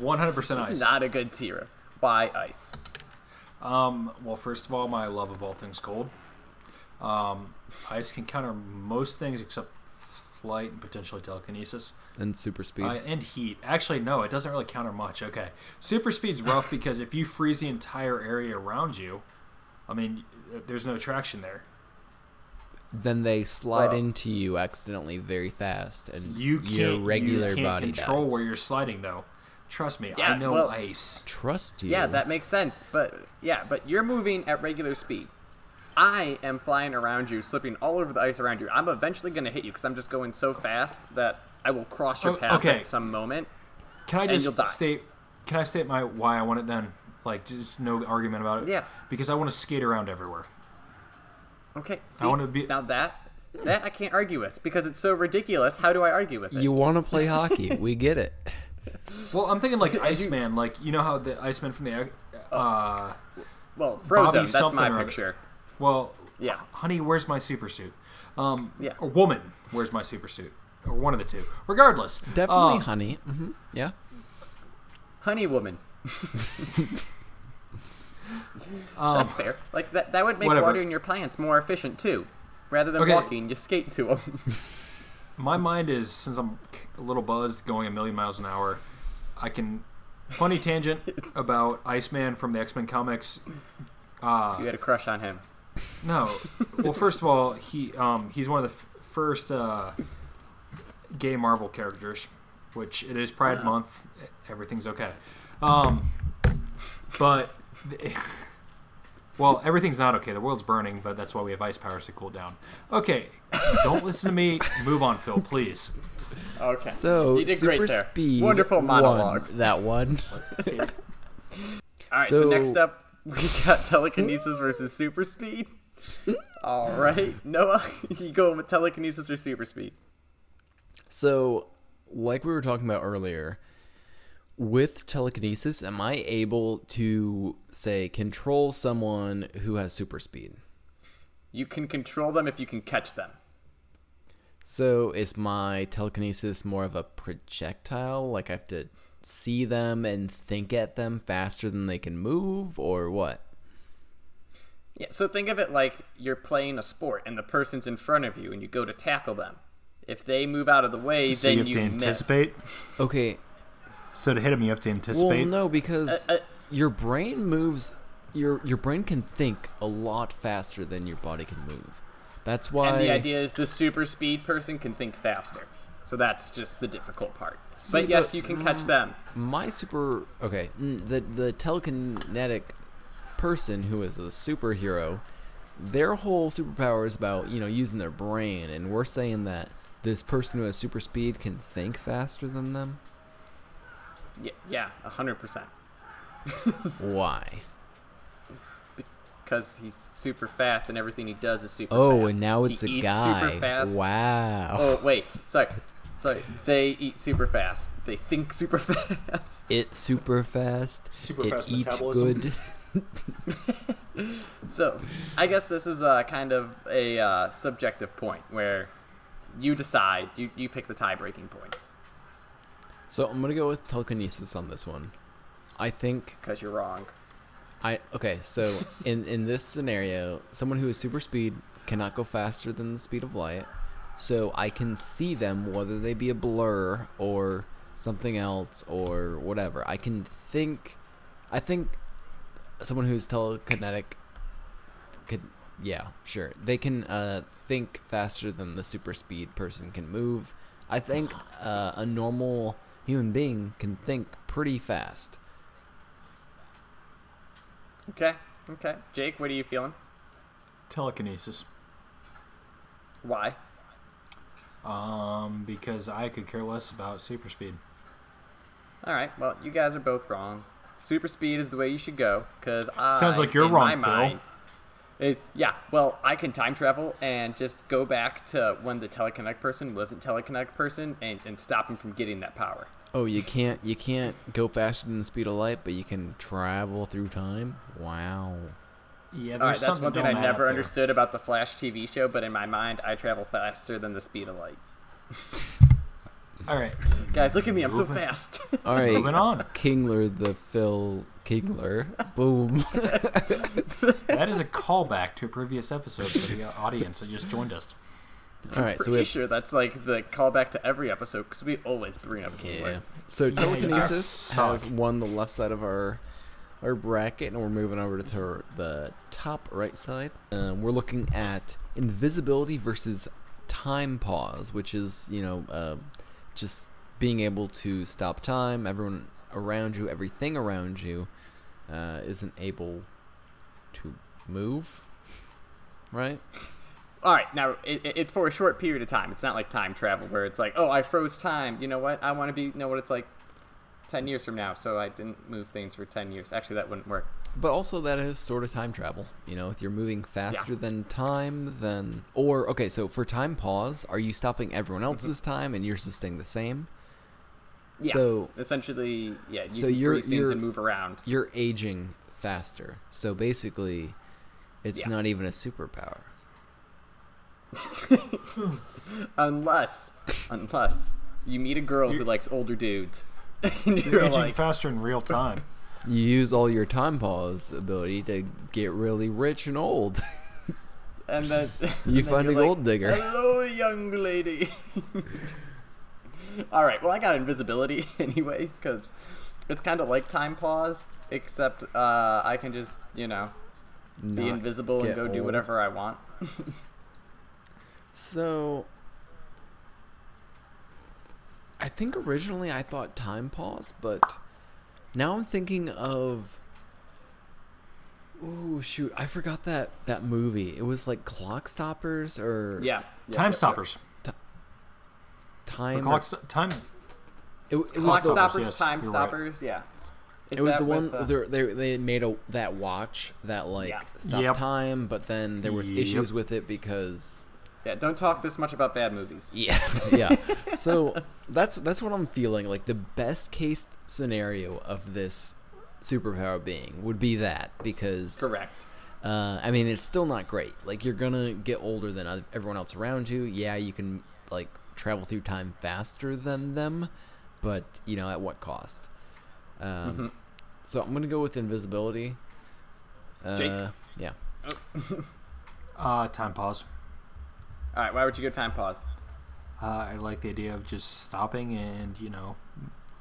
100% ice. not a good tier. Why ice? Um, well, first of all, my love of all things cold. Um, ice can counter most things except flight and potentially telekinesis. and super speed. Uh, and heat. Actually, no, it doesn't really counter much. Okay. Super speed's rough because if you freeze the entire area around you, I mean, there's no traction there. then they slide Well- into you accidentally very fast, and You can't, your regular you can't body control dies. where you're sliding, though. Trust me, I know well- ice. Trust you. Yeah, that makes sense. But yeah, but you're moving at regular speed. I am flying around you, slipping all over the ice around you. I'm eventually going to hit you because I'm just going so fast that I will cross your Oh, path okay. at some moment. Can I just state? Can I state my why I want it then? Like, just no argument about it. Yeah. Because I want to skate around everywhere. Okay. I wanna be- now that that I can't argue with because it's so ridiculous. How do I argue with it? You want to play hockey? we get it. Well, I'm thinking like you- Iceman. Like, you know how the Iceman from the uh, well, Frozone. Bobby That's my or other. picture. Well, Yeah. honey, where's my super suit? Um, Yeah. Or woman, where's my super suit? Or one of the two. Regardless, Definitely, uh, honey. hmm Yeah. Honey Woman. Um, That's fair. Like that, that would make Whatever. watering your plants more efficient too. Rather than Okay. walking, just skate to them. my mind is since I'm a little buzzed, going a million miles an hour. I can funny tangent about Iceman from the X Men comics. Uh, you had a crush on him. No. Well, first of all, he um, he's one of the f- first uh, gay Marvel characters, which it is Pride Month. Everything's okay. Um, but well, everything's not okay. The world's burning, but that's why we have ice powers to cool down. Okay, don't listen to me. Move on, Phil, please. Okay. So you did super great there. speed. Wonderful won monologue. That one. All right. So, So- next up, we got telekinesis versus super speed. All right, Noah, you going with telekinesis or super speed? So, like we were talking about earlier, with telekinesis, am I able to say control someone who has super speed? You can control them if you can catch them. So, is my telekinesis more of a projectile? Like I have to see them and think at them faster than they can move, or what? Yeah. So think of it like you're playing a sport and the person's in front of you and you go to tackle them. If they move out of the way, So then you have to miss. anticipate. Okay, So to hit him, you have to anticipate. well, no, because Uh, uh, your brain moves. Your your brain can think a lot faster than your body can move. That's why. And the idea is the super speed person can think faster. So that's just the difficult part. but yes, but- you can catch them. my super okay the the telekinetic person who is a superhero their whole superpower is about you know using their brain and we're saying that this person who has super speed can think faster than them Yeah, yeah, hundred percent. why Because he's super fast and everything he does is super fast. oh and now He it's a eats guy Super fast. wow Oh wait, sorry, sorry. They eat super fast. They think super fast. it's super fast Super it fast eats metabolism. good So, I guess this is uh, kind of a uh, subjective point where you decide. You you pick the tie-breaking points so i'm gonna go with telekinesis on this one i think because you're wrong. I okay, so in in this scenario, someone who is super speed cannot go faster than the speed of light. So I can see them whether they be a blur or something else or whatever. I can think I think someone who's telekinetic could yeah, sure. They can uh think faster than the super speed person can move. I think uh, a normal human being can think pretty fast. Okay, okay. Jake, what are you feeling? Telekinesis. Why? Um, because I could care less about super speed. All right. Well, you guys are both wrong. Super speed is the way you should go because I Sounds like you're wrong, Phil. mind- It, yeah, well, I can time travel and just go back to when the telekinetic person wasn't telekinetic person and, and stop him from getting that power. Oh, you can't you can't go faster than the speed of light, but you can travel through time. Wow. Yeah, there's All right, that's something one thing I never understood about the Flash TV show, but in my mind, I travel faster than the speed of light. All right, Guys, look at me, I'm so fast. All right, moving on. Kingler the Phil Kingler. Boom. That is a callback to a previous episode for the audience that just joined us. All right, so Pretty sure that's like the callback to every episode because we always bring up King yeah. So telekinesis has won the left side of our our bracket, and we're moving over to her, the top right side. Um, we're looking at invisibility versus time pause, which is you know uh, just being able to stop time. Everyone around you, everything around you, uh, isn't able to move. Right? All right, now it, it- it's for a short period of time. It's not like time travel where it's like, oh, I froze time. You know what? I want to be know what it's like ten years from now, so I didn't move things for ten years. Actually, that wouldn't work. But also that is sort of time travel. You know, if you're moving faster than time, then or okay, so for time pause, are you stopping everyone mm-hmm. else's time and yours is staying the same? Yeah. So Essentially, yeah. You So can you're- you're- and move around. you're aging faster. So basically, it's Yeah. not even a superpower. Unless, unless you meet a girl who likes older dudes. and You're you're aging like, faster in real time. You use all your time pause ability to get really rich and old. and then You then find you're a like, gold digger. Hello, young lady. All right. Well, I got invisibility anyway because it's kind of like time pause, except uh, I can just you know be invisible and get go do whatever I want. So, I think originally I thought time pause, but now I'm thinking of. Oh shoot! I forgot that that movie. It was like Clock Stoppers or Yeah. yeah, time yeah, stoppers. Time. The clock st- time. it, it Clock the, Stoppers, stoppers, yes, time you're right. stoppers. Yeah. Is it was the one with, uh, they they they made a that watch that like Yeah. stopped Yep. time, but then there was Yep. issues with it because yeah. Don't talk this much about bad movies. Yeah, yeah. So that's that's what I'm feeling. Like the best case scenario of this superpower being would be that because Correct. uh, I mean it's still not great. Like you're gonna get older than everyone else around you. Yeah, you can like travel through time faster than them, but you know at what cost? Um, Mhm. So I'm gonna go with invisibility. Uh, Jake? Yeah. Uh, time pause. All right. Why would you go time pause? Uh, I like the idea of just stopping and you know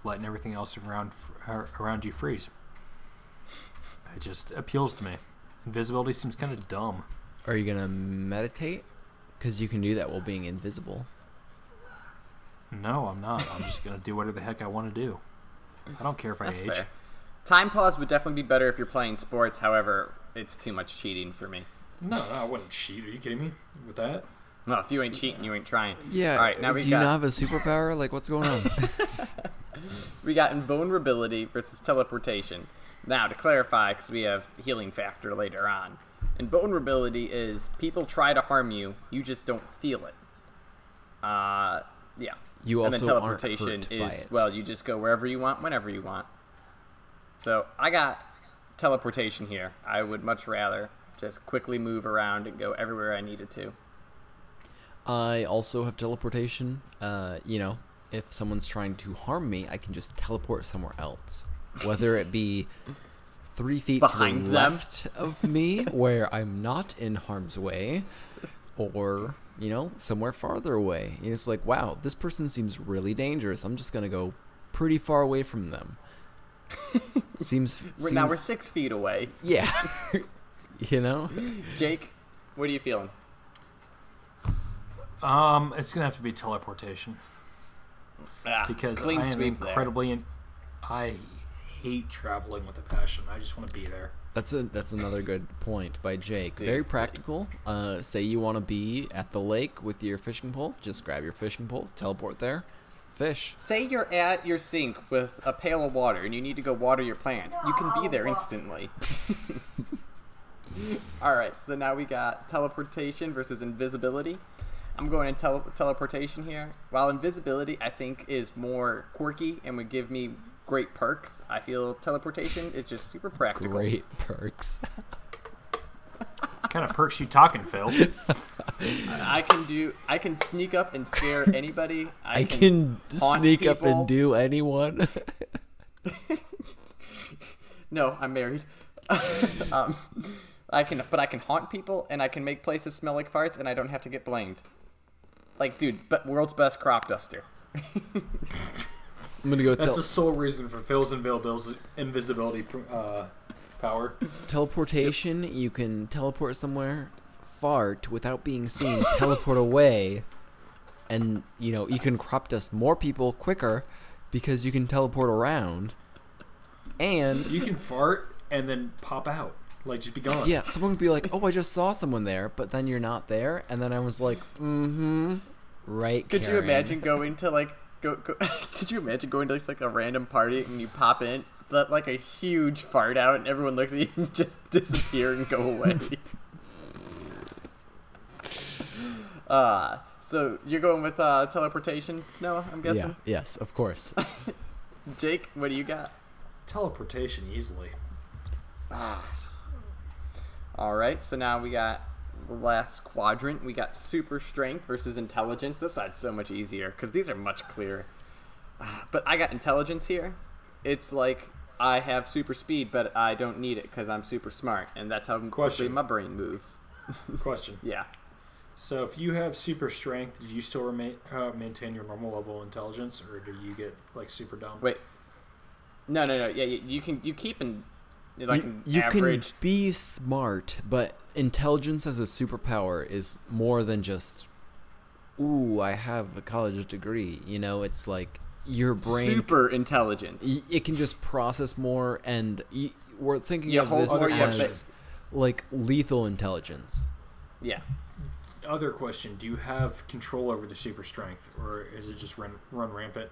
letting everything else around around you freeze. It just appeals to me. Invisibility seems kind of dumb. Are you gonna meditate? Because you can do that while being invisible. No, I'm not. I'm just gonna do whatever the heck I want to do. I don't care if I That's age. fair. Time pause would definitely be better if you're playing sports. However, it's too much cheating for me. No, no, I wouldn't cheat. Are you kidding me with that? No, if you ain't cheating, you ain't trying. Yeah. All right, now we do you not have a superpower? Like, what's going on? we got invulnerability versus teleportation. Now, to clarify, because we have healing factor later on, invulnerability is people try to harm you, you just don't feel it. Uh, yeah. You and then also aren't teleportation is well, you just go wherever you want, whenever you want. So I got teleportation here. I would much rather just quickly move around and go everywhere I needed to. I also have teleportation. Uh, you know, if someone's trying to harm me, I can just teleport somewhere else, whether it be three feet Behind to the left of me, where I'm not in harm's way, or you know, somewhere farther away. And it's like, wow, this person seems really dangerous. I'm just gonna go pretty far away from them. seems, We're, now we're six feet away. yeah. you know, Jake, what are you feeling? Um, it's gonna have to be teleportation Ah, because I am incredibly. In- I hate traveling with a passion. I just want to be there. That's a that's another good point by Jake. Dude. Very practical. Uh, say you want to be at the lake with your fishing pole, just grab your fishing pole, teleport there, fish. Say you're at your sink with a pail of water and you need to go water your plants. You can be there instantly. All right, so now we got teleportation versus invisibility. I'm going in tele- teleportation here. While invisibility, I think, is more quirky and would give me great perks, I feel teleportation is just super practical. Great perks. Kind of perks you talking, Phil? I can do. I can sneak up and scare anybody. I, I can haunt sneak up and do anyone. No, I'm married. um, I can, but I can haunt people, and I can make places smell like farts, and I don't have to get blamed. Like, dude, but world's best crop duster. I'm gonna go That's tel- the sole reason for Phil's invisibility, invisibility uh, power. teleportation. You can teleport somewhere, fart without being seen, teleport away, and you know you can crop dust more people quicker because you can teleport around. And You can fart and then pop out, like just be gone. Yeah, someone would be like, "Oh, I just saw someone there," but then you're not there, and then I was like, "Mm-hmm, right." Could you imagine going to like go? go could you imagine going to like a random party and you pop in, let like a huge fart out, and everyone looks at you and just disappear and go away? uh so you're going with uh, teleportation, Noah? I'm guessing. Yeah. guessing. Yes, of course. Jake, what do you got? Teleportation easily. All right, so now we got the last quadrant. We got super strength versus intelligence. This side's so much easier because these are much clearer. but I got intelligence here. It's like I have super speed, but I don't need it because I'm super smart, and that's how quickly my brain moves. Question. Yeah. So if you have super strength, do you still remain, uh, maintain your normal level of intelligence, or do you get like super dumb? Wait. No, no, no. Yeah, you, you can you keep in like you you average. can be smart, but intelligence as a superpower is more than just, ooh, I have a college degree. You know, it's like your brain. super intelligent. it can just process more, and y- we're thinking You of hold this more, you as like lethal intelligence. Yeah. Other question: Do you have control over the super strength, or is it just run run rampant?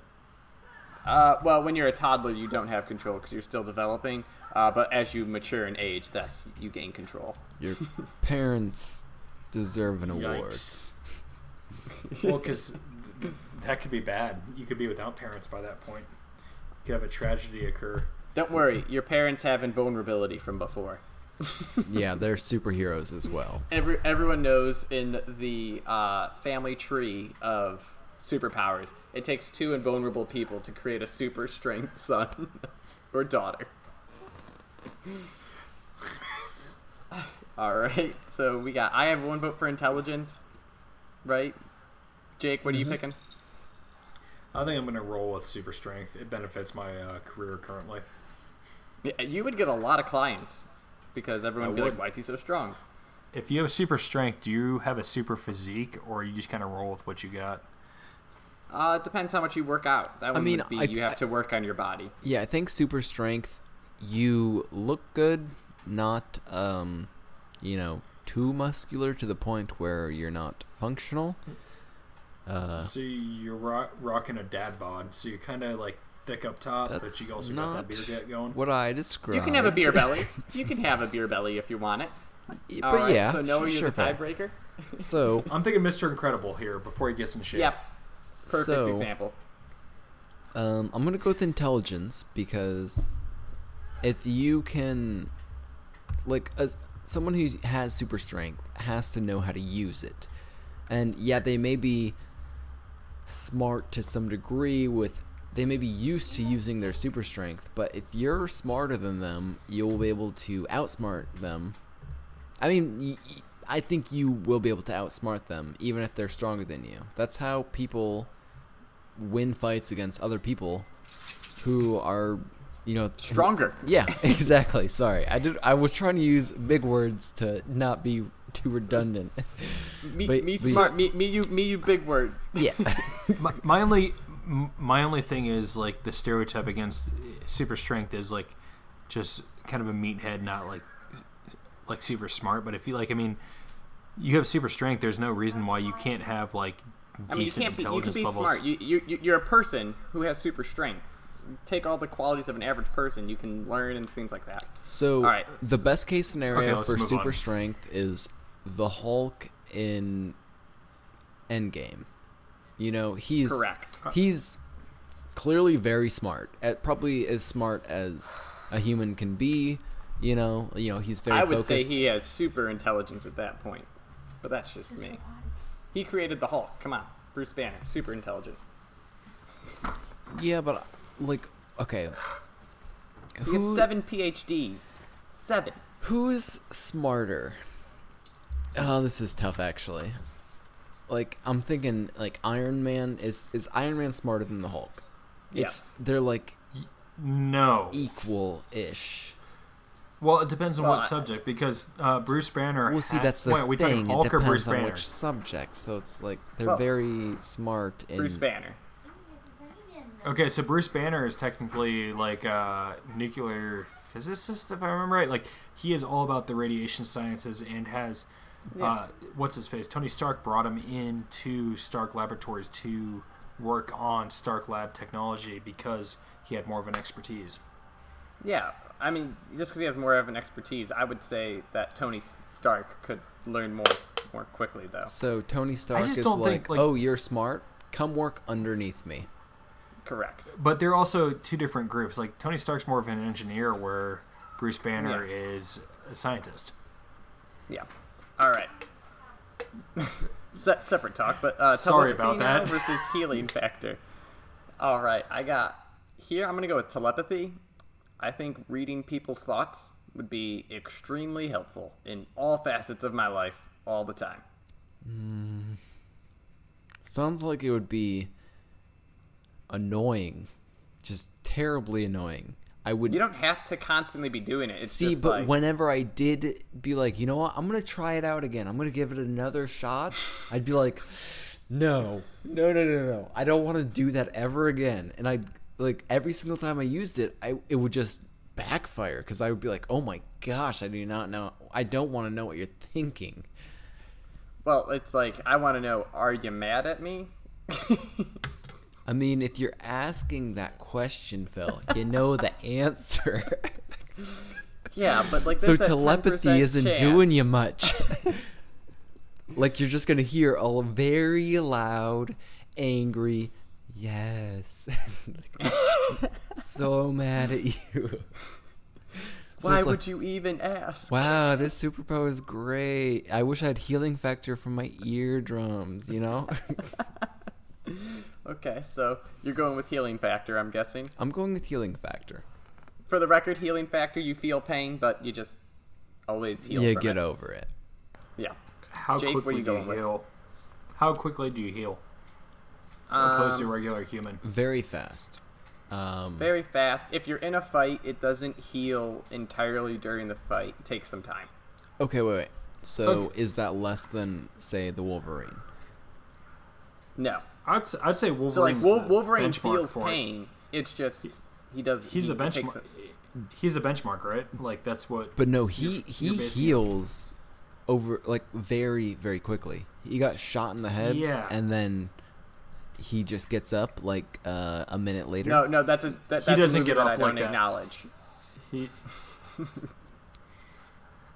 Uh, well, when you're a toddler, you don't have control because you're still developing. Uh, but as you mature in age, thus you gain control. Your parents deserve an award. Well, because that could be bad. You could be without parents by that point. You could have a tragedy occur. Don't worry, your parents have invulnerability from before. yeah, they're superheroes as well. Every, everyone knows in the uh, family tree of superpowers, it takes two invulnerable people to create a super strength son or daughter. All right, so we got. I have one vote for intelligence, right? Jake, what are you picking? I think I'm going to roll with super strength. It benefits my uh, career currently. Yeah, you would get a lot of clients because everyone would be like, "Why is he so strong?" If you have super strength, do you have a super physique, or you just kind of roll with what you got? Uh, it depends how much you work out. That one mean, would be I- you have I- to work on your body. Yeah, I think super strength. You look good, not um, you know, too muscular to the point where you're not functional. Uh, so you're ro- rocking a dad bod, so you're kind of like thick up top, but you also got that beer gut going. what I describe. You can have a beer belly. You can have a beer belly if you want it. But right, yeah, So Noah, sure, you're sure the tiebreaker. So I'm thinking Mr. Incredible here before he gets in shape. Yep. Perfect So- example. Um, I'm gonna go with intelligence because if you can, like, as someone who has super strength has to know how to use it, and yeah, they may be smart to some degree with. They may be used to using their super strength, but if you're smarter than them, you'll be able to outsmart them. I mean, I think you will be able to outsmart them, even if they're stronger than you. That's how people win fights against other people who are, you know, Stronger. Yeah, exactly. Sorry, I did. I was trying to use big words to not be too redundant. Me, But- me but- smart. Me, me, you, me, you. Big word. yeah, my, my only my only thing is like the stereotype against eh, super strength is like just kind of a meathead, not like like super smart. But if you like, I mean, you have super strength. There's no reason why you can't have like I mean, you can't be. You can be levels. smart. You, you, you- you're a person who has super strength. Take all the qualities of an average person. You can learn and things like that. So All right. the best case scenario Okay, for super on. strength is the Hulk in Endgame. You know, he's Correct. he's clearly very smart. At probably as smart as a human can be. You know, you know, he's very I would focused. say he has super intelligence at that point, but that's just me. He created the Hulk. Come on, Bruce Banner, super intelligent. Yeah, but like, okay. He Who, has seven PhDs. Seven. who's smarter? Oh, this is tough actually. Like, I'm thinking like Iron Man is is Iron Man smarter than the Hulk? Yes. They're like No. equal-ish. Well, it depends on Well, what subject because uh, Bruce Banner. Well, see, ha- that's the wait, are we thing. talking It Hulk or depends Bruce on Banner? which subject. So it's like they're Well, very smart in. Bruce Banner. Okay, so Bruce Banner is technically like a nuclear physicist, if I remember right. Like he is all about the radiation sciences and has uh, what's his face? Tony Stark brought him into Stark Laboratories to work on Stark Lab technology because he had more of an expertise. Yeah, I mean, just because he has more of an expertise, I would say that Tony Stark could learn more more quickly, though. So Tony Stark is like, think, like- "Oh, you're smart. Come work underneath me." Correct. But they're also two different groups. Like Tony Stark's more of an engineer, where Bruce Banner Yeah. is a scientist. Yeah. All right. Se- separate talk, but uh, Sorry telepathy about now that. versus healing factor. All right, I got here. I'm gonna go with telepathy. I think reading people's thoughts would be extremely helpful in all facets of my life, all the time. Mm. Sounds like it would be annoying, just terribly annoying. I would You don't have to constantly be doing it. It's see, but like, whenever I did be like, you know what, I'm gonna try it out again. I'm gonna give it another shot. I'd be like, no, no, no, no, no. I don't want to do that ever again. And I like every single time I used it, I it would just backfire because I would be like, oh my gosh, I do not know. I don't want to know what you're thinking. well, it's like I want to know: Are you mad at me? I mean, if you're asking that question, Phil, you know the answer. yeah, but like so telepathy isn't chance. doing you much. like you're just gonna hear a very loud, angry yes. So mad at you. So Why it's would like, you even ask? Wow, this superpower is great. I wish I had healing factor from my eardrums, you know? Okay, so you're going with healing factor, I'm guessing. I'm going with healing factor. For the record, healing factor, you feel pain, but you just always heal. You from get it. over it. Yeah. How Jake, what quickly you do you going with? heal? How quickly do you heal? Opposed to a Um, regular human. Very fast. Um, very fast. If you're in a fight, it doesn't heal entirely during the fight. It takes some time. okay, wait, wait. So Okay. is that less than, say, the Wolverine? No. I'd, s- I'd say Wolverine's So like Wol- the Wolverine benchmark feels for it. pain. It's just he does. He's he, the it takes benchmark. some- He's a benchmark, right? Like that's what. But no, he You're- he you're basing it- heals over like very very quickly. He got shot in the head, Yeah. and then he just gets up like uh, a minute later. No, no, that's a that, that's a doesn't movie get up I don't like that. acknowledge. He.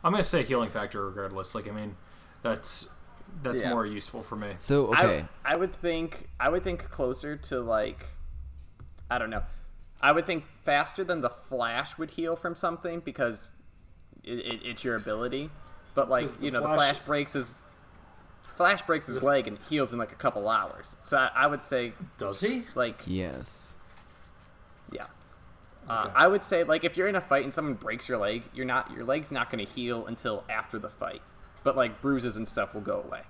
I'm gonna say healing factor regardless. Like I mean, that's that's Yeah. more useful for me. So okay, I, I would think I would think closer to like I don't know. I would think faster than the Flash would heal from something because it, it, it's your ability. But like Does the you know, the Flash- Flash breaks his Flash breaks his leg and heals in like a couple hours. So I, I would say Does he? like yes. yeah. Uh, Okay. I would say like if you're in a fight and someone breaks your leg, you're not your leg's not going to heal until after the fight. But like bruises and stuff will go away.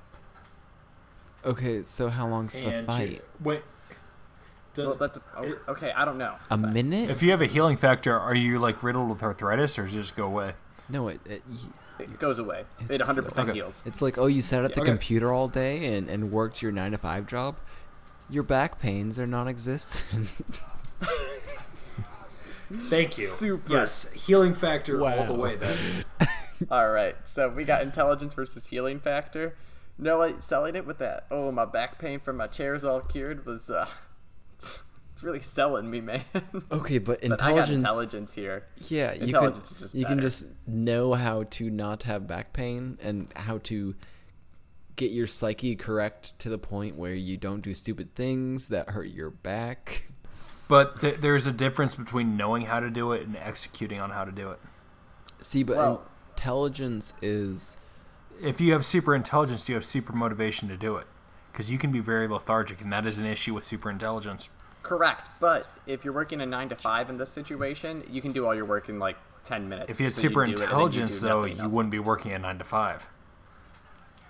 Okay, so how long's the And you- fight? wait. Does, Well, that's oh, okay. I don't know. A minute? if you have a healing factor, are you like riddled with arthritis, or does it just go away? No, it, it It goes away. It It's- 100% okay. heals. it's like oh, you sat at the Okay. computer all day and and worked your nine to five job. Your back pains are non-existent. Thank you. Super. Yes, healing factor all the way then. All right. So we got intelligence versus healing factor. No, like selling it with that. Oh, my back pain from my chair's all cured was uh, it's really selling me, man. okay, but but I got intelligence. intelligence here. Yeah, you can Intelligence is just you can just know how to not have back pain and how to get your psyche correct to the point where you don't do stupid things that hurt your back. But th- there's a difference between knowing how to do it and executing on how to do it. See, but Well- intelligence is If you have super intelligence, you have super motivation to do it. Because you can be very lethargic, and that is an issue with super intelligence. Correct. But if you're working a nine to five in this situation, you can do all your work in like 10 minutes. If you had So super do it and then you intelligence, do though, nothing you else. wouldn't be working at 9 to 5.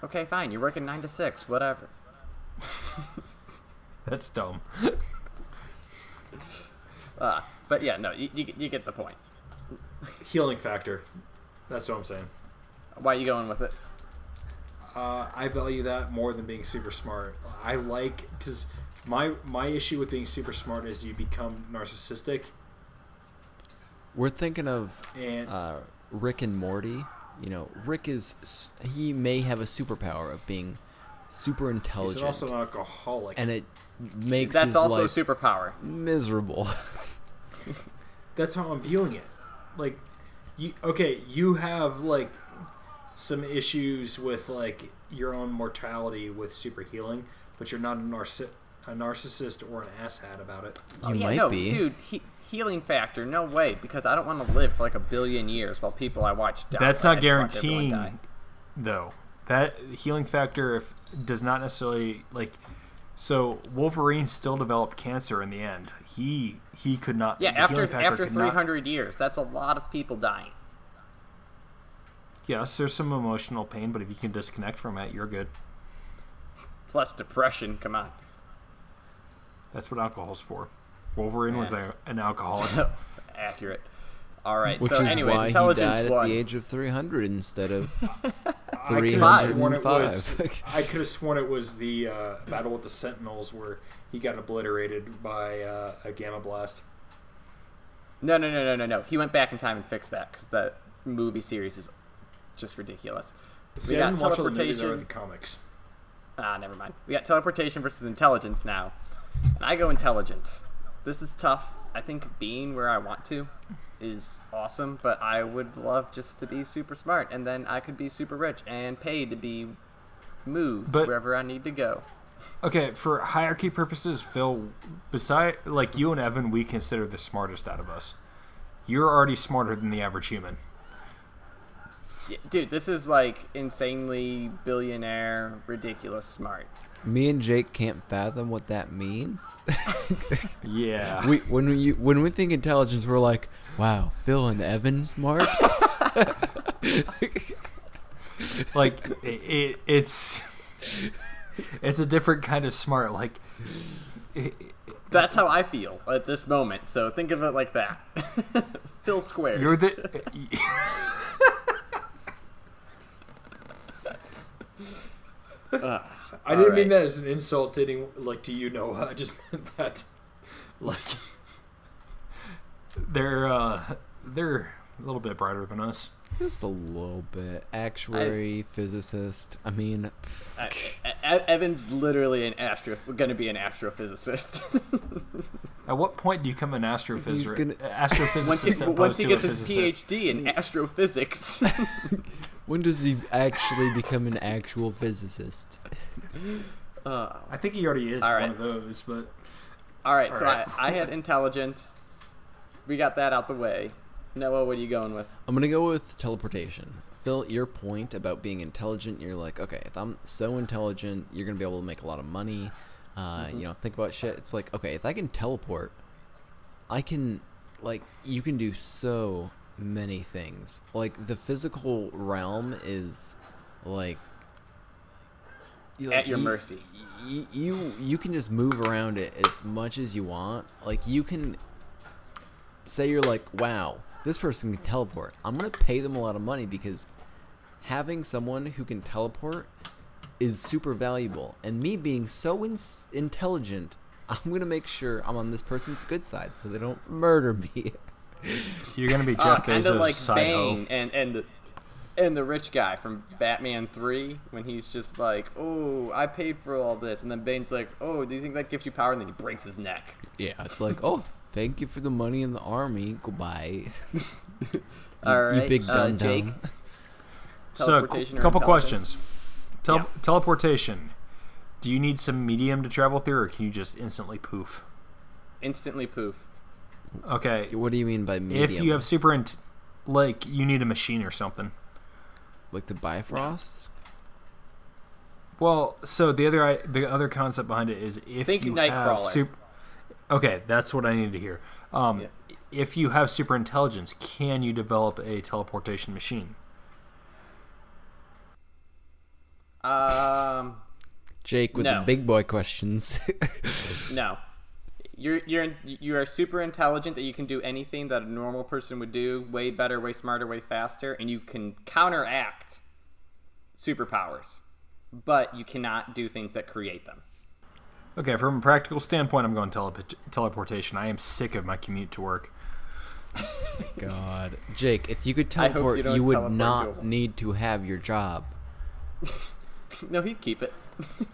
Okay, fine. You're working nine to six. Whatever. That's dumb. Uh, but yeah, no, you, you, you get the point. Healing factor. That's what I'm saying. Why are you going with it? Uh, I value that more than being super smart. I like because my my issue with being super smart is you become narcissistic we're thinking of and uh, Rick and Morty. You know, Rick is he may have a superpower of being super intelligent. he's also an alcoholic. and it makes That's his also a life superpower. miserable. That's how I'm viewing it. Like, you okay? You have like some issues with like your own mortality with super healing, but you're not a, narci- a narcissist or an asshat about it. you Oh, yeah, might no, be. dude. He, healing factor, no way, because I don't want to live for like a billion years while people I watch die. That's not just watch everyone guaranteeing, though. That healing factor if, does not necessarily like So Wolverine still developed cancer in the end. He he could not. Yeah, the after healing factor after could not- 300 years, that's a lot of people dying. Yes, there's some emotional pain, but if you can disconnect from it, you're good. Plus depression. Come on. That's what alcohol's for. Wolverine was a, an alcoholic. Accurate. All right. Which so, is anyways, why he intelligence died at the age of 300 instead of I could have sworn it was. 305. I could have sworn it was the uh, battle with the Sentinels where he got obliterated by uh, a gamma blast. No, no, no, no, no, no. He went back in time and fixed that because the movie series is just ridiculous. See, we I got didn't watch all the movies teleportation. or the comics. Ah, never mind. We got teleportation versus intelligence now. And I go intelligence. This is tough. I think being where I want to is awesome, but I would love just to be super smart and then I could be super rich and paid to be moved But- wherever I need to go. Okay, for hierarchy purposes, Phil, beside like you and Evan, we consider the smartest out of us. You're already smarter than the average human. Yeah, dude, this is like insanely billionaire, ridiculous smart. Me and Jake can't fathom what that means. Yeah. we when we when we think intelligence, we're like, wow, Phil and Evan smart. like it, it, it's it's a different kind of smart. Like it, That's how I feel at this moment. So think of it like that. Phil squared. you're the. I didn't mean that as an insult to any, like to you, Noah. I just meant that, like, they're uh, they're a little bit brighter than us. Just a little bit. Actuary, physicist. I mean, E- E- Evan's literally an astro, going to be an astrophysicist. At what point do you become an astrophysicist? gonna- astrophysicist once he, once he gets his? PhD in astrophysics. when does he actually become an actual physicist? uh, I think he already is All one of those, but all right, so Alright. I, I had intelligence. We got that out the way. Noah, what are you going with? I'm gonna go with teleportation. Phil, your point about being intelligent, you're like, okay, if I'm so intelligent, you're gonna be able to make a lot of money. Uh, You know, think about shit. It's like, okay, if I can teleport, I can, like, you can do so many things. Like, the physical realm is, like, you- At your you- mercy. y- you you can just move around it as much as you want. Like you can say you're like, wow, this person can teleport. I'm gonna pay them a lot of money because having someone who can teleport is super valuable. And me being so in- intelligent, I'm gonna make sure I'm on this person's good side so they don't murder me. you're gonna be Uh, Jeff kind Bezos' of like side Bane hoe. and and the and the rich guy from Batman Three when he's just like, "Oh, I paid for all this," and then Bane's like, "Oh, do you think that gives you power?" And then he breaks his neck. yeah, it's like, oh, thank you for the money in the army. Goodbye. You- All right, you big uh, Jake. So, Teleportation a couple questions. Tel- Yeah. Teleportation. Do you need some medium to travel through, or can you just instantly poof? Instantly poof. Okay. What do you mean by medium? If you have super, int- like you need a machine or something. like the Bifrost? Well, so the other i- the other concept behind it is if Think you have super. Okay, that's what I needed to hear. Um, Yeah. If you have super intelligence, can you develop a teleportation machine? Um, Jake with No. the big boy questions. no. You're you're you are super intelligent that you can do anything that a normal person would do, way better, way smarter, way faster, and you can counteract superpowers, but you cannot do things that create them. Okay, from a practical standpoint, I'm going telep- teleportation. I am sick of my commute to work. God, Jake, if you could teleport, you you, would teleport not to need to have your job. No, he'd keep it.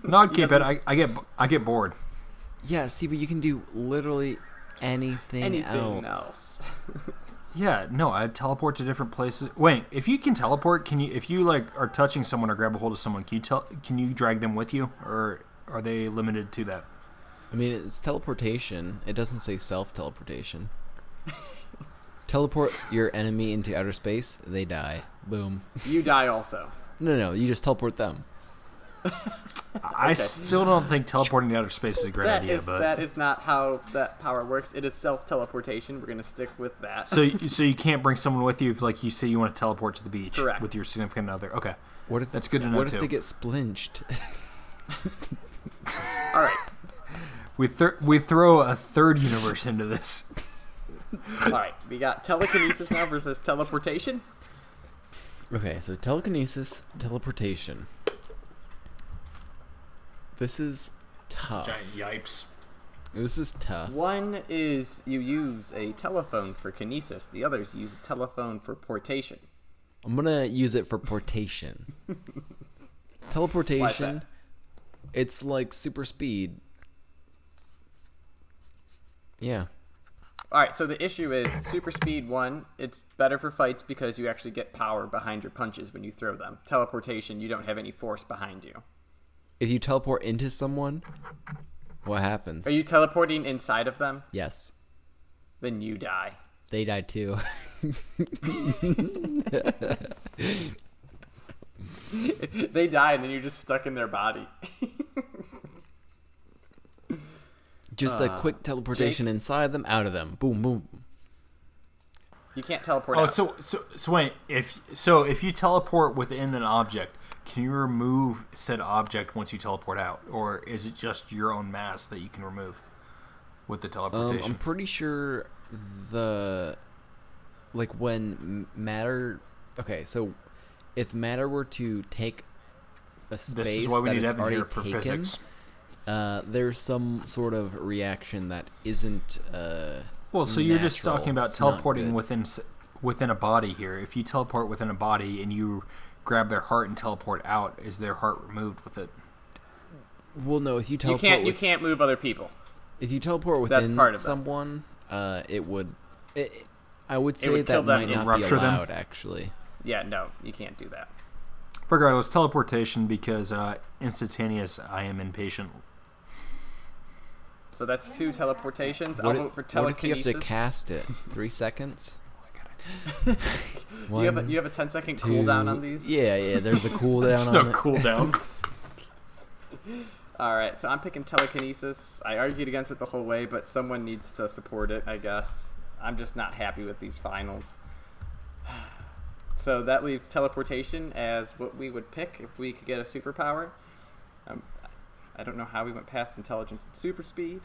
No, I'd keep it. I, I get I get bored. Yeah, see, but you can do literally anything, Anything else. else? Yeah, no, I'd teleport to different places. Wait, if you can teleport, can you? If you like are touching someone or grab a hold of someone, can you tell? Can you drag them with you, or are they limited to that? I mean, it's teleportation. It doesn't say self teleportation. Teleport your enemy into outer space, they die. Boom. You die also. No, no, you just teleport them. I still don't think teleporting to outer space is a great That idea, is but that is not how that power works. It is self teleportation. We're gonna stick with that. so so you can't bring someone with you if like you say you want to teleport to the beach Correct. with your significant other. Okay, What if that's good to know what too. if they get splinched? All right, we th- we throw a third universe into this. all right. We got telekinesis now versus teleportation. Okay, so telekinesis, teleportation. This is tough. Giant yipes. This is tough. One is you use a telephone for kinesis. The others use a telephone for portation. I'm gonna use it for portation. Teleportation. It's like super speed. Yeah. All right. So the issue is super speed one. It's better for fights because you actually get power behind your punches when you throw them. Teleportation, you don't have any force behind you. If you teleport into someone, what happens? Are you teleporting inside of them? Yes. Then you die. They die too. they die and then you're just stuck in their body. Just a uh, quick teleportation inside them, out of them. Boom, boom. You can't teleport Oh, out. so so so wait. If so, if you teleport within an object, can you remove said object once you teleport out, or is it just your own mass that you can remove with the Um, teleportation? I'm pretty sure the like when matter. Okay, so if matter were to take a space this is why we that need is Evan already here for taken, physics. uh, there's some sort of reaction that isn't. Uh, Well, so you're just talking about It's teleporting within within a body here. If you teleport within a body and you grab their heart and teleport out, is their heart removed with it? well, no, if you you teleport, can't. You can't move other people. if you teleport That's within part of someone, uh, it would. It, I would say would that might not be instantly. Rupture them? allowed. Actually, Yeah, no, you can't do that. Regardless, teleportation because uh, instantaneous. I am impatient. So that's two teleportations. what, I'll if, vote for what if you have to cast it? Three seconds. You have a, you have a 10 second two- cooldown on these. Yeah, yeah. There's a cooldown There's no cooldown. All right, so I'm picking telekinesis. I argued against it the whole way, but someone needs to support it, I guess. I'm just not happy with these finals. So that leaves teleportation as what we would pick if we could get a superpower. Um, I don't know how we went past intelligence and super speed.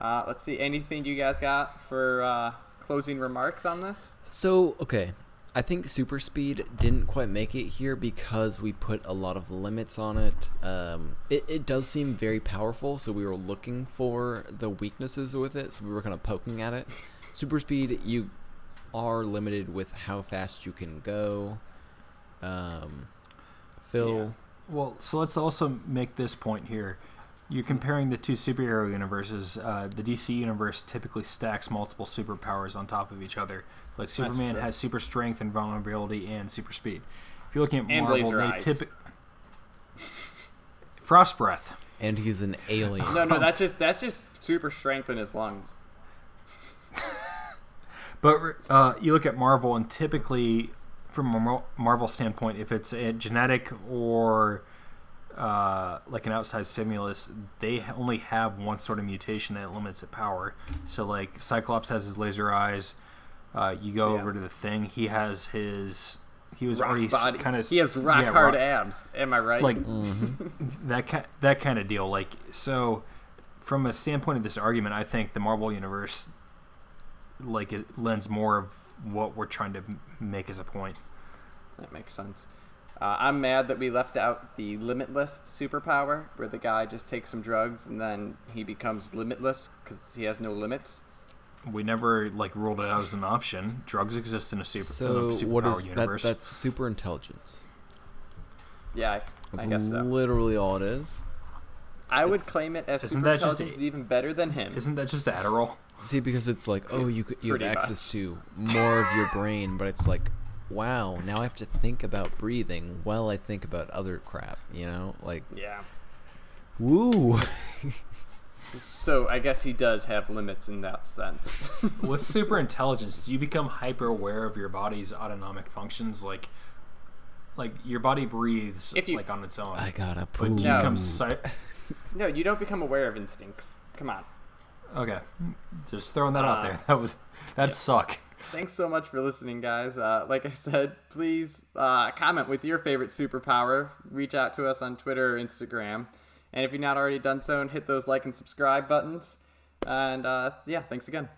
Uh, let's see, anything you guys got for uh, closing remarks on this? So okay, I think super speed didn't quite make it here because we put a lot of limits on it. Um, it, it does seem very powerful, so we were looking for the weaknesses with it, so we were kind of poking at it. Super speed, you are limited with how fast you can go. Um, Phil, Well, so let's also make this point here. You're comparing the two superhero universes. Uh, the DC universe typically stacks multiple superpowers on top of each other. Like Superman has super strength and vulnerability and super speed. If you're looking at And Marvel, they typically frost breath. and he's an alien. No, no, that's just that's just super strength in his lungs. But uh, you look at Marvel, and typically, from a Marvel standpoint, if it's a genetic or uh, like an outside stimulus, they only have one sort of mutation that limits its power. So, like Cyclops has his laser eyes. Uh, you go Yeah. over to the Thing. He has his. He was Rock already kind of. he has rock hard abs. Am I right? like that ki- that kind of deal. Like so, from a standpoint of this argument, I think the Marvel universe, like, it lends more of what we're trying to make as a point. That makes sense. Uh, I'm mad that we left out the limitless superpower, where the guy just takes some drugs and then he becomes limitless because he has no limits. We never like ruled it out as an option. Drugs exist in a super So in a what superpower is that? That's super intelligence. Yeah, I, That's I guess so. literally all it is. I would claim it as Isn't super that just intelligence a- is even better than him. Isn't that just Adderall? See, because it's like, oh, you could, you have access much. to more of your brain, but it's like, wow, now I have to think about breathing while I think about other crap. You know, like, yeah. woo. So I guess he does have limits in that sense. With super intelligence, do you become hyper aware of your body's autonomic functions? Like, like your body breathes If you- like on its own. I gotta but do you No. become si- No, you don't become aware of instincts. Come on. okay? Just throwing that out Uh, there. That would that suck. Thanks so much for listening, guys. Uh, like I said, please uh, comment with your favorite superpower. Reach out to us on Twitter or Instagram. And if you've not already done so, hit those like and subscribe buttons. And uh, yeah, thanks again.